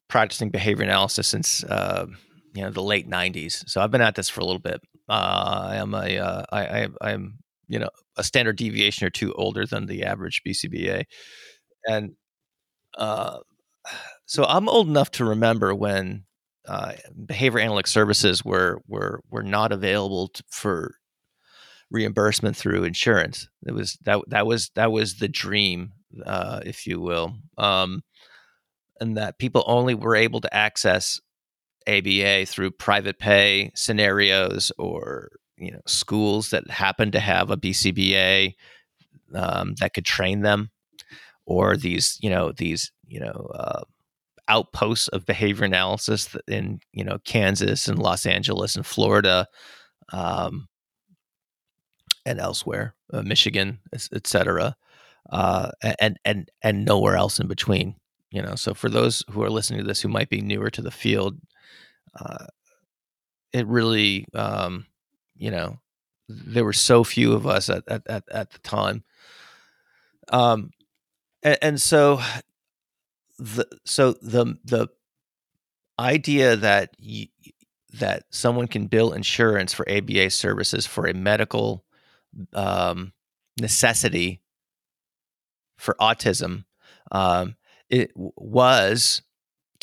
practicing behavior analysis since uh, you know the late '90s, so I've been at this for a little bit. Uh, I am a uh, I, I I'm you know a standard deviation or two older than the average BCBA, and uh, <sighs> so I'm old enough to remember when uh, behavior analytic services were were were not available to, for reimbursement through insurance. It was that that was that was the dream, uh, if you will, um, and that people only were able to access ABA through private pay scenarios or you know schools that happen to have a BCBA um, that could train them, or these you know these you know uh, outposts of behavior analysis in you know Kansas and Los Angeles and Florida, um, and elsewhere, uh, Michigan, etc., uh, and and and nowhere else in between. You know, so for those who are listening to this who might be newer to the field, uh, it really um, you know, there were so few of us at at at, at the time. Um, and, and so the so the the idea that you, that someone can bill insurance for ABA services for a medical um, necessity for autism um, it was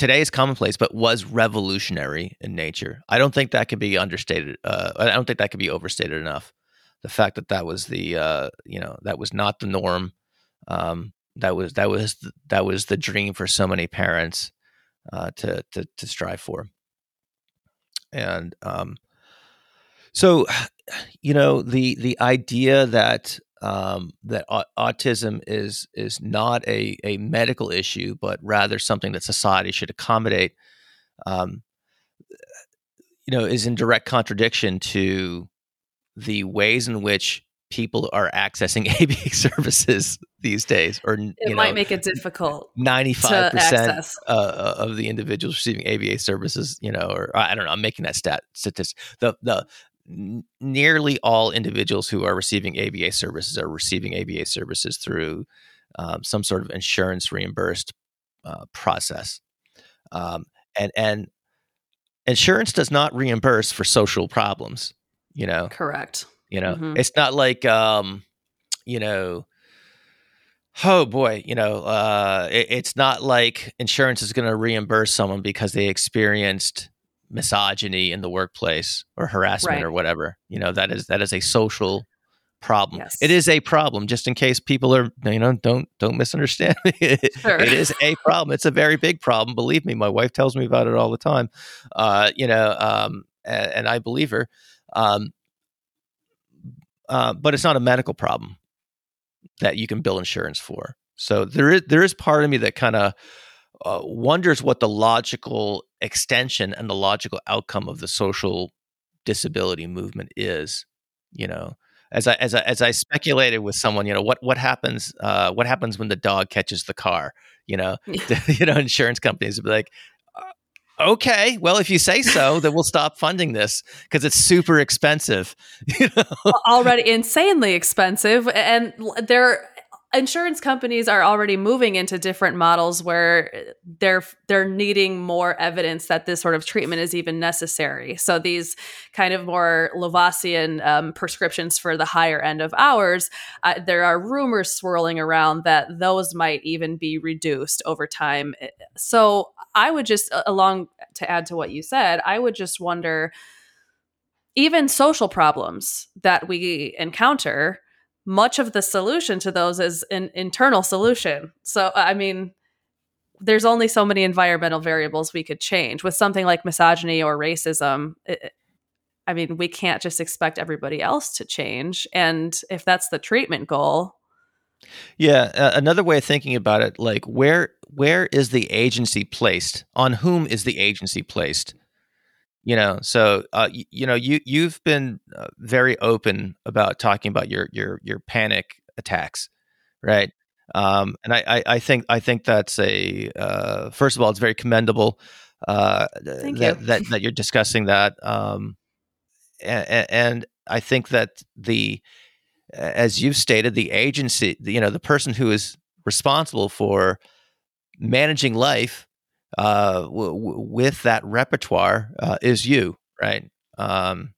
today is commonplace, but was revolutionary in nature. I don't think that can be understated. Uh, I don't think that can be overstated enough. The fact that that was the uh, you know that was not the norm. Um, that was that was that was the dream for so many parents uh, to, to to strive for. And um, so, <sighs> you know, the the idea that um, that au- autism is is not a a medical issue, but rather something that society should accommodate. Um, you know, is in direct contradiction to the ways in which people are accessing <laughs> ABA services these days, or it might know, make it difficult. Ninety-five percent uh, uh, of the individuals receiving ABA services, you know, or I don't know, I'm making that stat statistic. The the nearly all individuals who are receiving ABA services are receiving ABA services through um, some sort of insurance reimbursed uh, process. Um, and and insurance does not reimburse for social problems. You know, correct. You know, mm-hmm. it's not like um, you know. Oh boy, you know, uh, it, it's not like insurance is going to reimburse someone because they experienced misogyny in the workplace or harassment right. or whatever. You know, that is that is a social problem. Yes. It is a problem, just in case people are, you know, don't don't misunderstand <laughs> me. Sure. it is a problem. It's a very big problem. Believe me, my wife tells me about it all the time. Uh, you know, um, and, and, I believe her. Um, uh, but it's not a medical problem that you can bill insurance for. So there is there is part of me that kind of uh, wonders what the logical extension and the logical outcome of the social disability movement is. You know, as I as I as I speculated with someone, you know, what what happens uh, what happens when the dog catches the car? You know, <laughs> <laughs> you know, insurance companies would be like, uh, okay, well, if you say so, then we'll stop funding this because it's super expensive. <laughs> You know? Already insanely expensive, and there insurance companies are already moving into different models where they're they're needing more evidence that this sort of treatment is even necessary. So these kind of more Lovaasian um, prescriptions for the higher end of hours, uh, there are rumors swirling around that those might even be reduced over time. So I would just, along to add to what you said, I would just wonder, even social problems that we encounter much of the solution to those is an internal solution. So, I mean, there's only so many environmental variables we could change. With something like misogyny or racism, it, I mean, we can't just expect everybody else to change. And if that's the treatment goal, yeah, uh, another way of thinking about it, like where where is the agency placed? On whom is the agency placed? You know so uh, you, you, know you you've been uh, very open about talking about your your your panic attacks right um, and I, I, I think I think that's a uh, first of all it's very commendable uh, Thank that, you. that that you're discussing that um, and, and I think that the as you've stated the agency you know the person who is responsible for managing life uh, w- w- with that repertoire uh, is you, right? Um,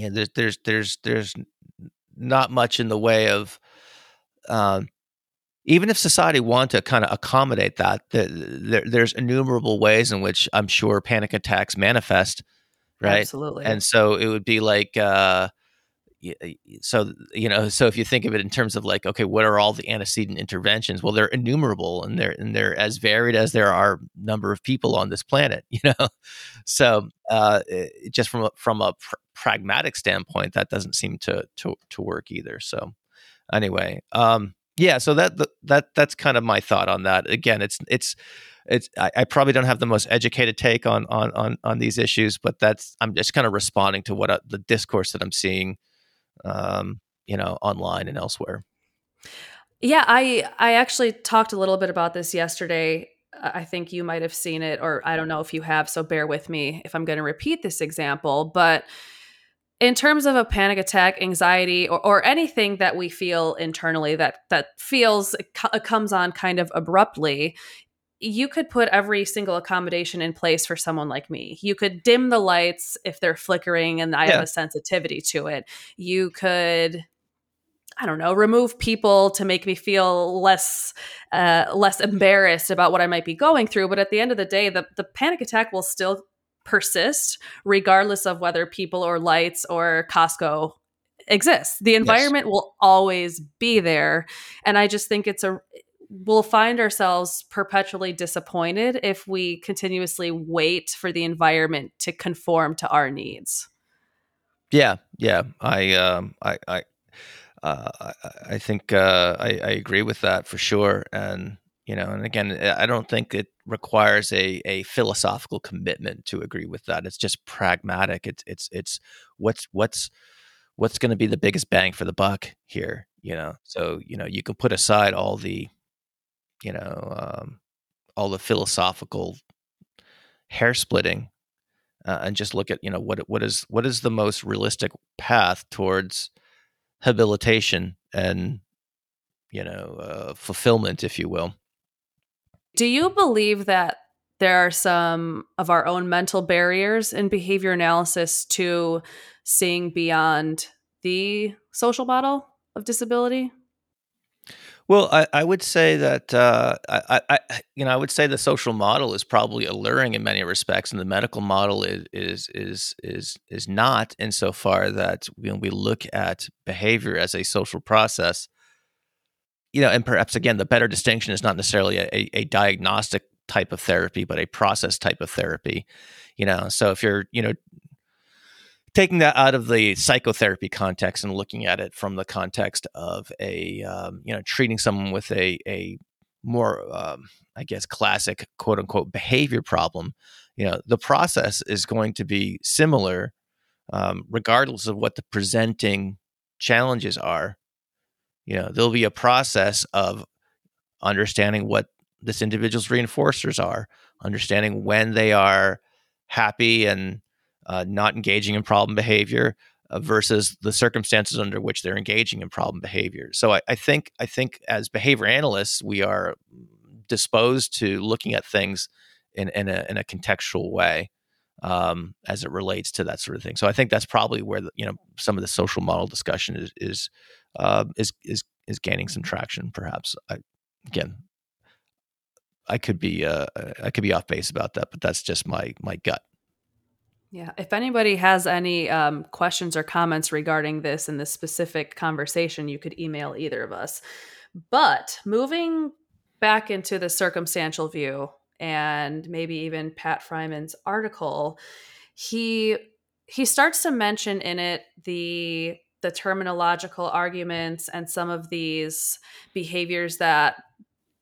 and there's there's there's there's not much in the way of um, even if society want to kind of accommodate that, there, there's innumerable ways in which I'm sure panic attacks manifest, right? Absolutely. And so it would be like, uh, so you know so if you think of it in terms of like okay what are all the antecedent interventions? Well they're innumerable and they're and they're as varied as there are number of people on this planet <laughs> you know? So uh, just from a, from a pr- pragmatic standpoint that doesn't seem to to to work either. So anyway um yeah so that that that's kind of my thought on that. Again it's it's it's I, I, probably don't have the most educated take on on on on these issues, but that's I'm just kind of responding to what uh, the discourse that I'm seeing um, you know, online and elsewhere. Yeah, I I actually talked a little bit about this yesterday. I think you might have seen it, or I don't know if you have. So bear with me if I'm going to repeat this example. But in terms of a panic attack, anxiety, or, or anything that we feel internally that that feels comes on kind of abruptly, you could put every single accommodation in place for someone like me. You could dim the lights if they're flickering and I yeah. have a sensitivity to it. You could I don't know, remove people to make me feel less uh, less embarrassed about what I might be going through. But at the end of the day, the, the panic attack will still persist regardless of whether people or lights or Costco exists. The environment yes. will always be there. And I just think it's a we'll find ourselves perpetually disappointed if we continuously wait for the environment to conform to our needs. Yeah, yeah, I, um, I, I, uh, I, I think uh, I, I agree with that for sure. And you know, and again, I don't think it requires a a philosophical commitment to agree with that. It's just pragmatic. It's it's it's what's what's what's going to be the biggest bang for the buck here. You know, so you know you can put aside all the you know um, all the philosophical hair splitting uh, and just look at you know what what is what is the most realistic path towards habilitation and you know uh, fulfillment if you will. Do you believe that there are some of our own mental barriers in behavior analysis to seeing beyond the social model of disability well, I, I would say that uh, I, I, you know I would say the social model is probably alluring in many respects, and the medical model is is is is is not insofar that when we look at behavior as a social process, you know, and perhaps again the better distinction is not necessarily a, a diagnostic type of therapy, but a process type of therapy. You know, so if you're you know taking that out of the psychotherapy context and looking at it from the context of a um, you know treating someone with a a more um, I guess classic quote unquote behavior problem, you know the process is going to be similar um, regardless of what the presenting challenges are. You know there'll be a process of understanding what this individual's reinforcers are, understanding when they are happy and uh, not engaging in problem behavior uh, versus the circumstances under which they're engaging in problem behavior. So I, I, think I think as behavior analysts, we are disposed to looking at things in, in, a, in a contextual way um, as it relates to that sort of thing. So I think that's probably where the, you know some of the social model discussion is is uh, is, is is gaining some traction. Perhaps I, again, I could be uh, I could be off base about that, but that's just my my gut. Yeah. If anybody has any um, questions or comments regarding this in this specific conversation, you could email either of us. But moving back into the circumstantial view and maybe even Pat Friman's article, he he starts to mention in it the the terminological arguments and some of these behaviors that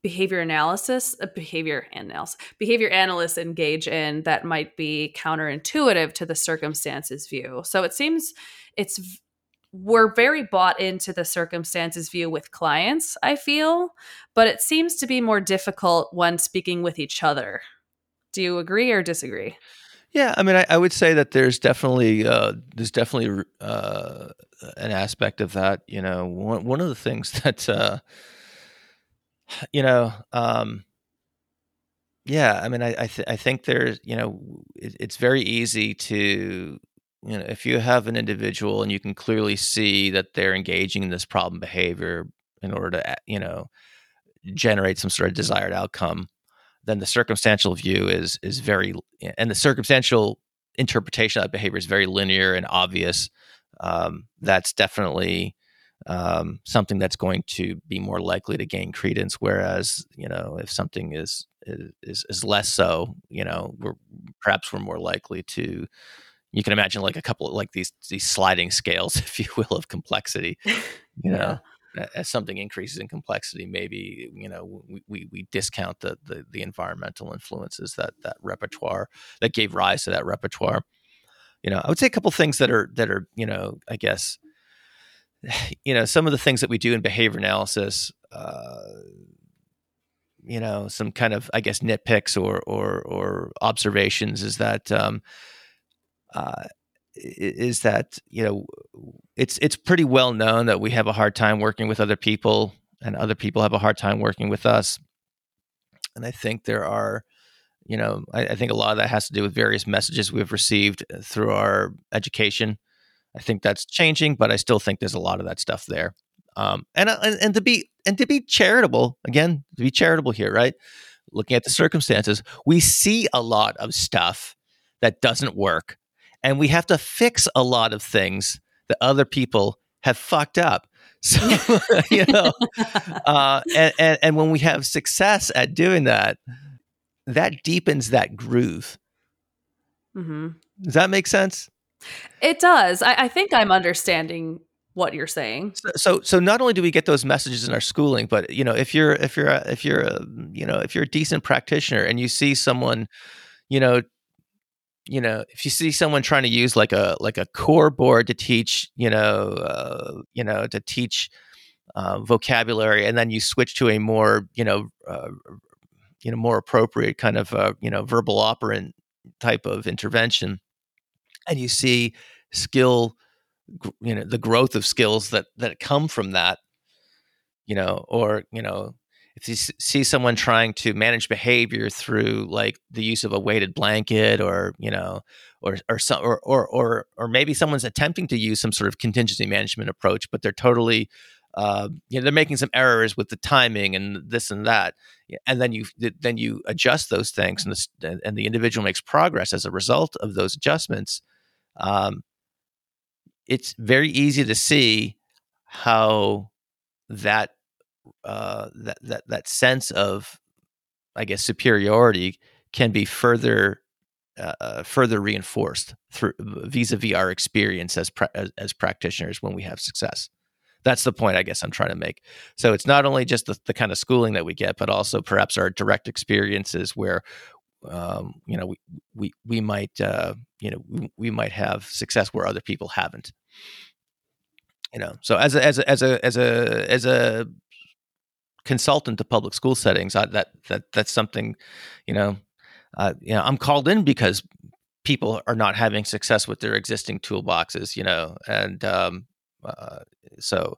behavior analysis, a behavior analysis, behavior analysts engage in that might be counterintuitive to the circumstances view. So it seems it's we're very bought into the circumstances view with clients, I feel, but it seems to be more difficult when speaking with each other. Do you agree or disagree? Yeah, I mean, I, I would say that there's definitely uh, there's definitely uh, an aspect of that. You know, one one of the things <laughs> that uh, <sighs> you know, um, yeah, I mean, I I, th- I think there's, you know, it, it's very easy to, you know, if you have an individual and you can clearly see that they're engaging in this problem behavior in order to, you know, generate some sort of desired outcome, then the circumstantial view is is very, and the circumstantial interpretation of that behavior is very linear and obvious. Um, that's definitely um, something that's going to be more likely to gain credence. Whereas, you know, if something is is is less so, you know, we're perhaps we're more likely to. You can imagine like a couple of like these these sliding scales, <laughs> if you will, of complexity. You know, as something increases in complexity, maybe you know we, we, we discount the, the the environmental influences that that repertoire that gave rise to that repertoire. You know, I would say a couple things that are that are you know I guess <sighs> you know some of the things that we do in behavior analysis uh, you know some kind of i guess nitpicks or or or observations is that um, uh, is that you know it's it's pretty well known that we have a hard time working with other people and other people have a hard time working with us and I think there are, you know, I, I think a lot of that has to do with various messages we've received through our education. I think that's changing, but I still think there's a lot of that stuff there. Um, and, uh, and and to be and to be charitable again, to be charitable here, right? Looking at the circumstances, we see a lot of stuff that doesn't work, and we have to fix a lot of things that other people have fucked up. <laughs> So you know, uh, and, and and when we have success at doing that, that deepens that groove. Mm-hmm. Does that make sense? It does. I, I, think I'm understanding what you're saying. So, so, so not only do we get those messages in our schooling, but you know, if you're if you're a, if you're a you know if you're a decent practitioner and you see someone, you know, you know, if you see someone trying to use like a like a core board to teach, you know, uh, you know, to teach uh, vocabulary, and then you switch to a more, you know, uh, you know, more appropriate kind of, uh, you know, verbal operant type of intervention, and you see skill, you know, the growth of skills that that come from that, you know, or you know, if you see someone trying to manage behavior through like the use of a weighted blanket or you know or or some or or or, or maybe someone's attempting to use some sort of contingency management approach but they're totally uh, you know they're making some errors with the timing and this and that and then you then you adjust those things and the, and the individual makes progress as a result of those adjustments um, it's very easy to see how that uh, that that that sense of, I guess, superiority can be further uh, uh further reinforced through vis-a-vis our experience as, pra- as, as practitioners when we have success. That's the point I guess I'm trying to make. So it's not only just the, the kind of schooling that we get, but also perhaps our direct experiences where um, you know we we we might uh, you know we, we might have success where other people haven't you know so as a as a as a as a as a consultant to public school settings. I, that that that's something, you know, uh, you know, I'm called in because people are not having success with their existing toolboxes, you know, and um, uh, so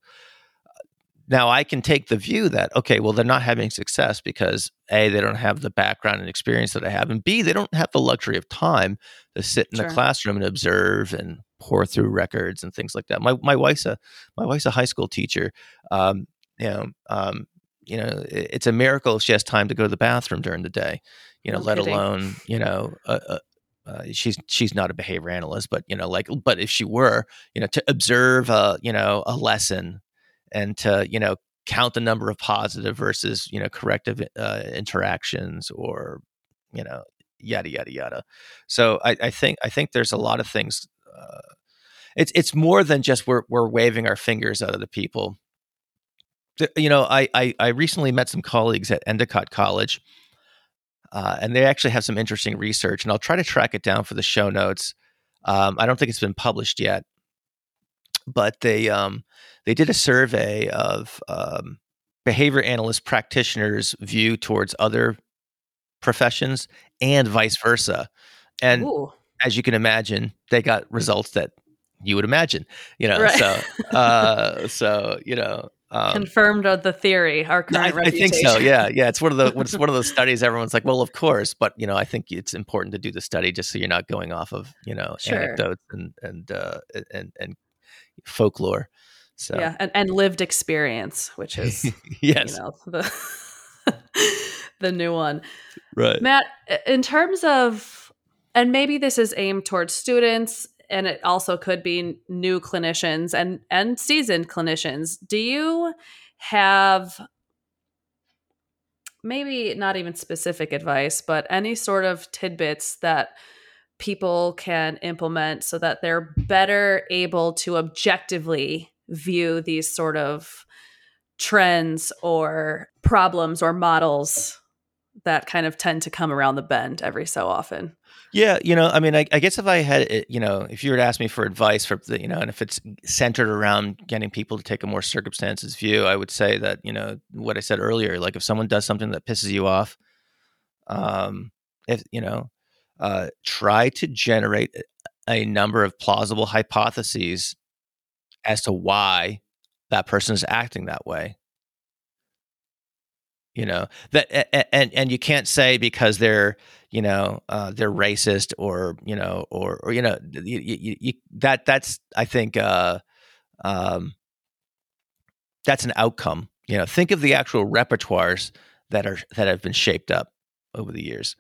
now I can take the view that okay, well, they're not having success because a they don't have the background and experience that I have, and b they don't have the luxury of time to sit in sure. the classroom and observe and pour through records and things like that. My my wife's a my wife's a high school teacher. Um, you know, um, you know, it's a miracle if she has time to go to the bathroom during the day. You know, no let kidding. alone you know. Uh, uh, uh, she's she's not a behavior analyst, but you know, like, but if she were, you know, to observe a you know a lesson and to you know count the number of positive versus you know corrective uh, interactions or you know yada yada yada. So I, I think I think there's a lot of things. Uh, it's it's more than just we're we're waving our fingers at of the people you know, I, I, I recently met some colleagues at Endicott College, uh, and they actually have some interesting research, and I'll try to track it down for the show notes. Um, I don't think it's been published yet, but they um, they did a survey of um, behavior analyst practitioners' view towards other professions and vice versa, and Ooh. as you can imagine, they got results that you would imagine, you know. Right. So, uh, so you know, um, confirmed the theory. Our current I, I, think so. Yeah, yeah. It's one of the <laughs> it's one of those studies. Everyone's like, well, of course, but you know, I think it's important to do the study just so you're not going off of you know sure. anecdotes and and uh, and and folklore. So yeah, and, and lived experience, which is <laughs> yes, you know the <laughs> the new one, right? Matt, in terms of, and maybe this is aimed towards students and it also could be new clinicians and and seasoned clinicians do you have maybe not even specific advice but any sort of tidbits that people can implement so that they're better able to objectively view these sort of trends or problems or models that kind of tend to come around the bend every so often. Yeah, you know, I mean, I, I, guess if I had, it, you know, if you were to ask me for advice for the, you know, and if it's centered around getting people to take a more circumstances view, I would say that, you know, what I said earlier, like if someone does something that pisses you off, um, if you know, uh, try to generate a number of plausible hypotheses as to why that person is acting that way. you know that and and you can't say because they're you know uh, they're racist or you know or or you know you, you, you, that that's i think uh, um, that's an outcome you know think of the actual repertoires that are that have been shaped up over the years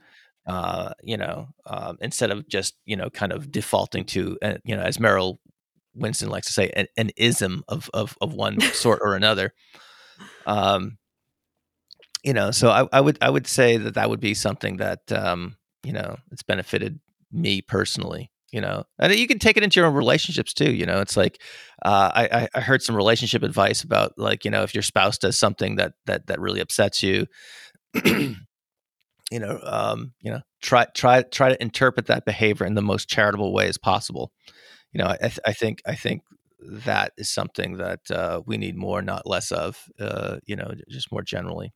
uh, you know um, instead of just you know kind of defaulting to uh, you know as Merrill Winston likes to say an, an ism of, of of one <laughs> sort or another um, you know, so I, I, would I would say that that would be something that um, you know it's benefited me personally. You know, and you can take it into your own relationships too. You know, it's like uh, I, I heard some relationship advice about like you know if your spouse does something that that that really upsets you. <clears throat> you know, um, you know, try try try to interpret that behavior in the most charitable way as possible. You know, I, th- I think I think that is something that uh, we need more, not less of. Uh, you know, just more generally.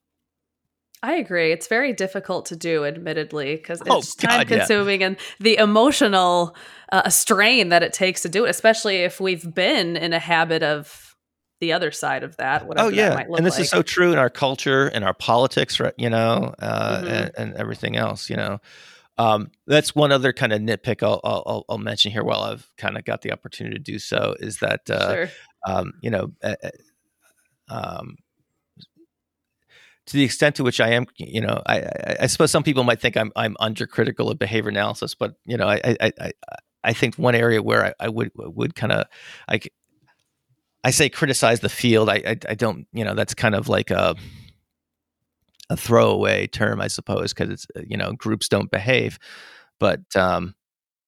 I agree. It's very difficult to do, admittedly, because oh, it's oh, time consuming yeah. and the emotional uh, strain that it takes to do it, especially if we've been in a habit of the other side of that. oh yeah, that and this like. is so true in our culture and our politics, right? You know, uh, mm-hmm. and, and, everything else. You know, um, that's one other kind of nitpick I'll, I'll, I'll mention here while I've kind of got the opportunity to do so is that uh, sure. um, you know. Uh, um, to the extent to which I am, you know, I, I, I, suppose some people might think I'm I'm undercritical of behavior analysis, but you know, I I I, I think one area where I, I would would kind of I I say criticize the field. I, I, I don't you know that's kind of like a a throwaway term, I suppose, because it's you know groups don't behave, but um,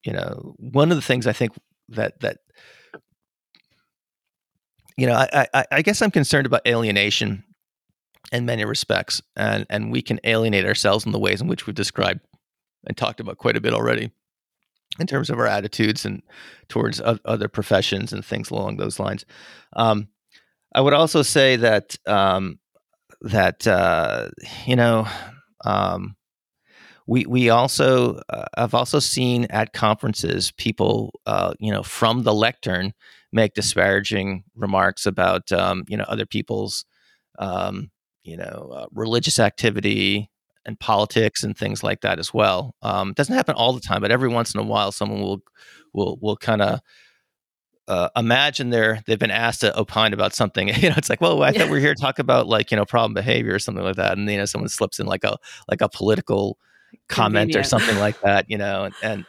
you know one of the things I think that that you know I, I, I guess I'm concerned about alienation in many respects, and and we can alienate ourselves in the ways in which we've described and talked about quite a bit already, in terms of our attitudes and towards other professions and things along those lines. Um, I would also say that um, that uh, you know. Um, we we also uh, I've also seen at conferences people uh, you know from the lectern make disparaging remarks about um, you know other people's um, you know, uh, religious activity and politics and things like that as well. Um, doesn't happen all the time, but every once in a while, someone will will will kind of uh, imagine they're they've been asked to opine about something. <laughs> You know, it's like, well, I thought we are here to talk about like you know problem behavior or something like that, and you know, someone slips in like a like a political comment Convenient. or something like <laughs> that. You know, and, and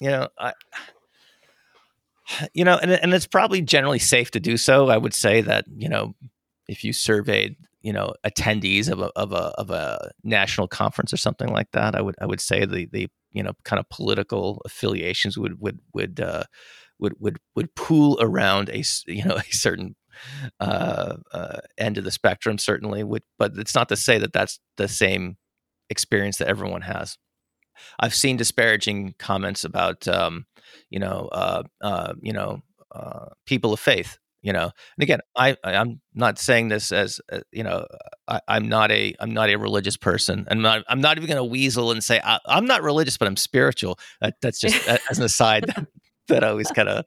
you know, I <sighs> you know, and and it's probably generally safe to do so. I would say that you know if you surveyed you know attendees of a of a of a national conference or something like that, I would I would say the the you know kind of political affiliations would would would uh, would would would pool around a <laughs> you know a certain uh, uh, end of the spectrum certainly would but it's not to say that that's the same experience that everyone has. I've seen disparaging comments about um, you know uh, uh you know uh, people of faith you know and again i i'm not saying this as uh, you know I, am not a i'm not a religious person and i'm not, I'm not even going to weasel and say I, am not religious but i'm spiritual. That, that's just as an aside <laughs> that, that always kind of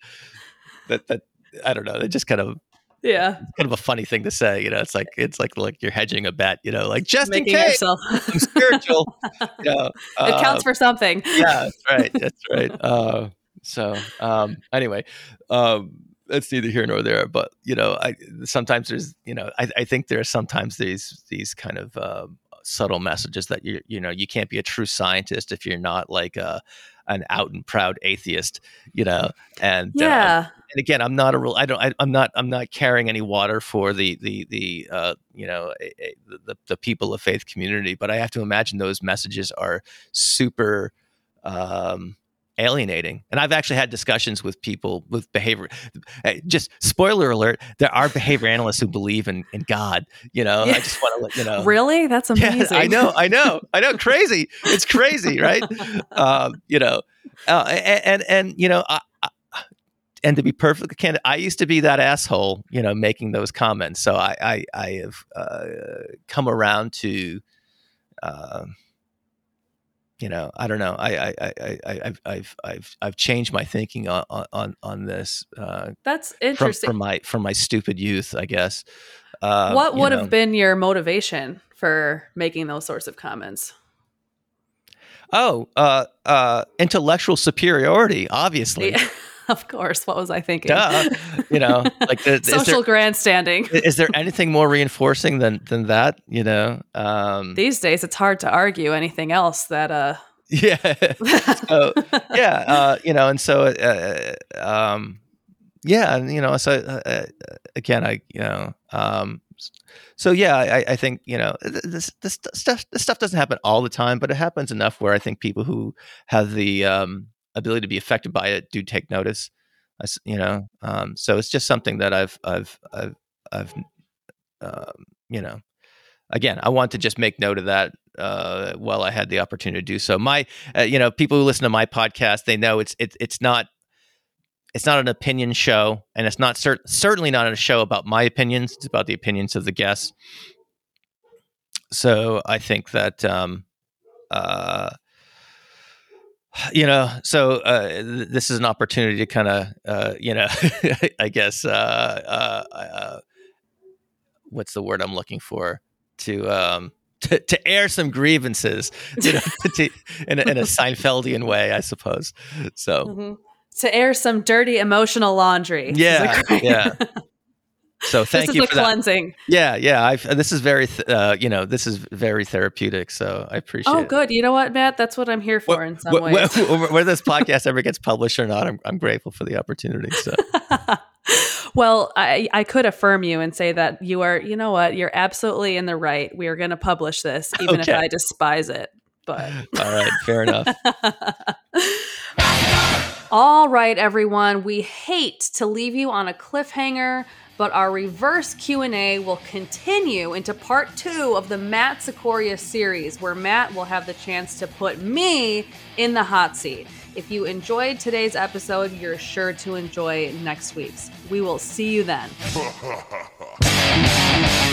that that i don't know that just kind of yeah kind of a funny thing to say you know it's like it's like like you're hedging a bet you know like just Making in case yourself. i'm spiritual you know, <laughs> it uh, counts for something yeah that's right that's right uh, so um anyway um that's neither here nor there. But you know, I sometimes there's you know, I, I think there are sometimes these these kind of uh, subtle messages that you you know you can't be a true scientist if you're not like a uh, an out and proud atheist, you know. And uh, yeah. Uh, and again, I'm not a real. I don't. I, am not. I'm not carrying any water for the the the uh, you know a, a, the the people of faith community. But I have to imagine those messages are super. Um, alienating. And I've actually had discussions with people with behavior. Just spoiler alert: there are behavior analysts who believe in in God. You know, yeah. I just want to let you know. <laughs> Really, that's amazing. Yeah, I know, I know, I know. <laughs> Crazy. It's crazy, right? um, you know, uh, and, and, and you know. I, I, and to be perfectly candid, I used to be that asshole, you know, making those comments. So I, I, I have uh, come around to, uh, you know, I don't know. I, I, I, I, I've, I've, I've changed my thinking on, on, on this. Uh, That's interesting. From, from, my, from my stupid youth, I guess. Uh, what would know. have been your motivation for making those sorts of comments? Oh, uh, uh, intellectual superiority, obviously. Yeah, <laughs> <laughs> of course. What was I thinking? Duh. You know, like the, social there, grandstanding. is there <laughs> anything more reinforcing than than that? You know, um, these days it's hard to argue anything else that uh <laughs> yeah so, yeah uh, you know and so uh, um, yeah and you know so uh, uh, again i you know um, so yeah I, I think you know this this stuff this stuff doesn't happen all the time but it happens enough where i think people who have the um, ability to be affected by it do take notice you know um, so it's just something that i've i've i've i've um, you know again, I want to just make note of that uh, while I had the opportunity to do so. My, uh, you know, people who listen to my podcast, they know it's it, it's not it's not an opinion show, and it's not cert- certainly not a show about my opinions. It's about the opinions of the guests. So I think that, um, uh, <sighs> you know, so uh, th- this is an opportunity to kind of, uh, you know, <laughs> I guess, uh, uh, uh, what's the word I'm looking for? to um, <laughs> to, to air some grievances, you know, <laughs> to, in, a, in a Seinfeldian way, I suppose. So mm-hmm. to air some dirty emotional laundry. Yeah, yeah. So <laughs> thank this you for cleansing. That. Yeah, yeah. I've, this is very, th- uh, you know, this is very therapeutic. So I appreciate. Oh, good. You know what, Matt? That's what I'm here for what, in some what, ways. <laughs> whether this <laughs> podcast ever gets published or not, I'm, I'm grateful for the opportunity. So. well, I, I could affirm you and say that you are, you know what, you're absolutely in the right. We are going to publish this, even okay. if I despise it. But all right, fair enough. all right, everyone. We hate to leave you on a cliffhanger but our reverse Q&A will continue into part 2 of the Matt Cicoria series where Matt will have the chance to put me in the hot seat. If you enjoyed today's episode, you're sure to enjoy next week's. We will see you then. <laughs>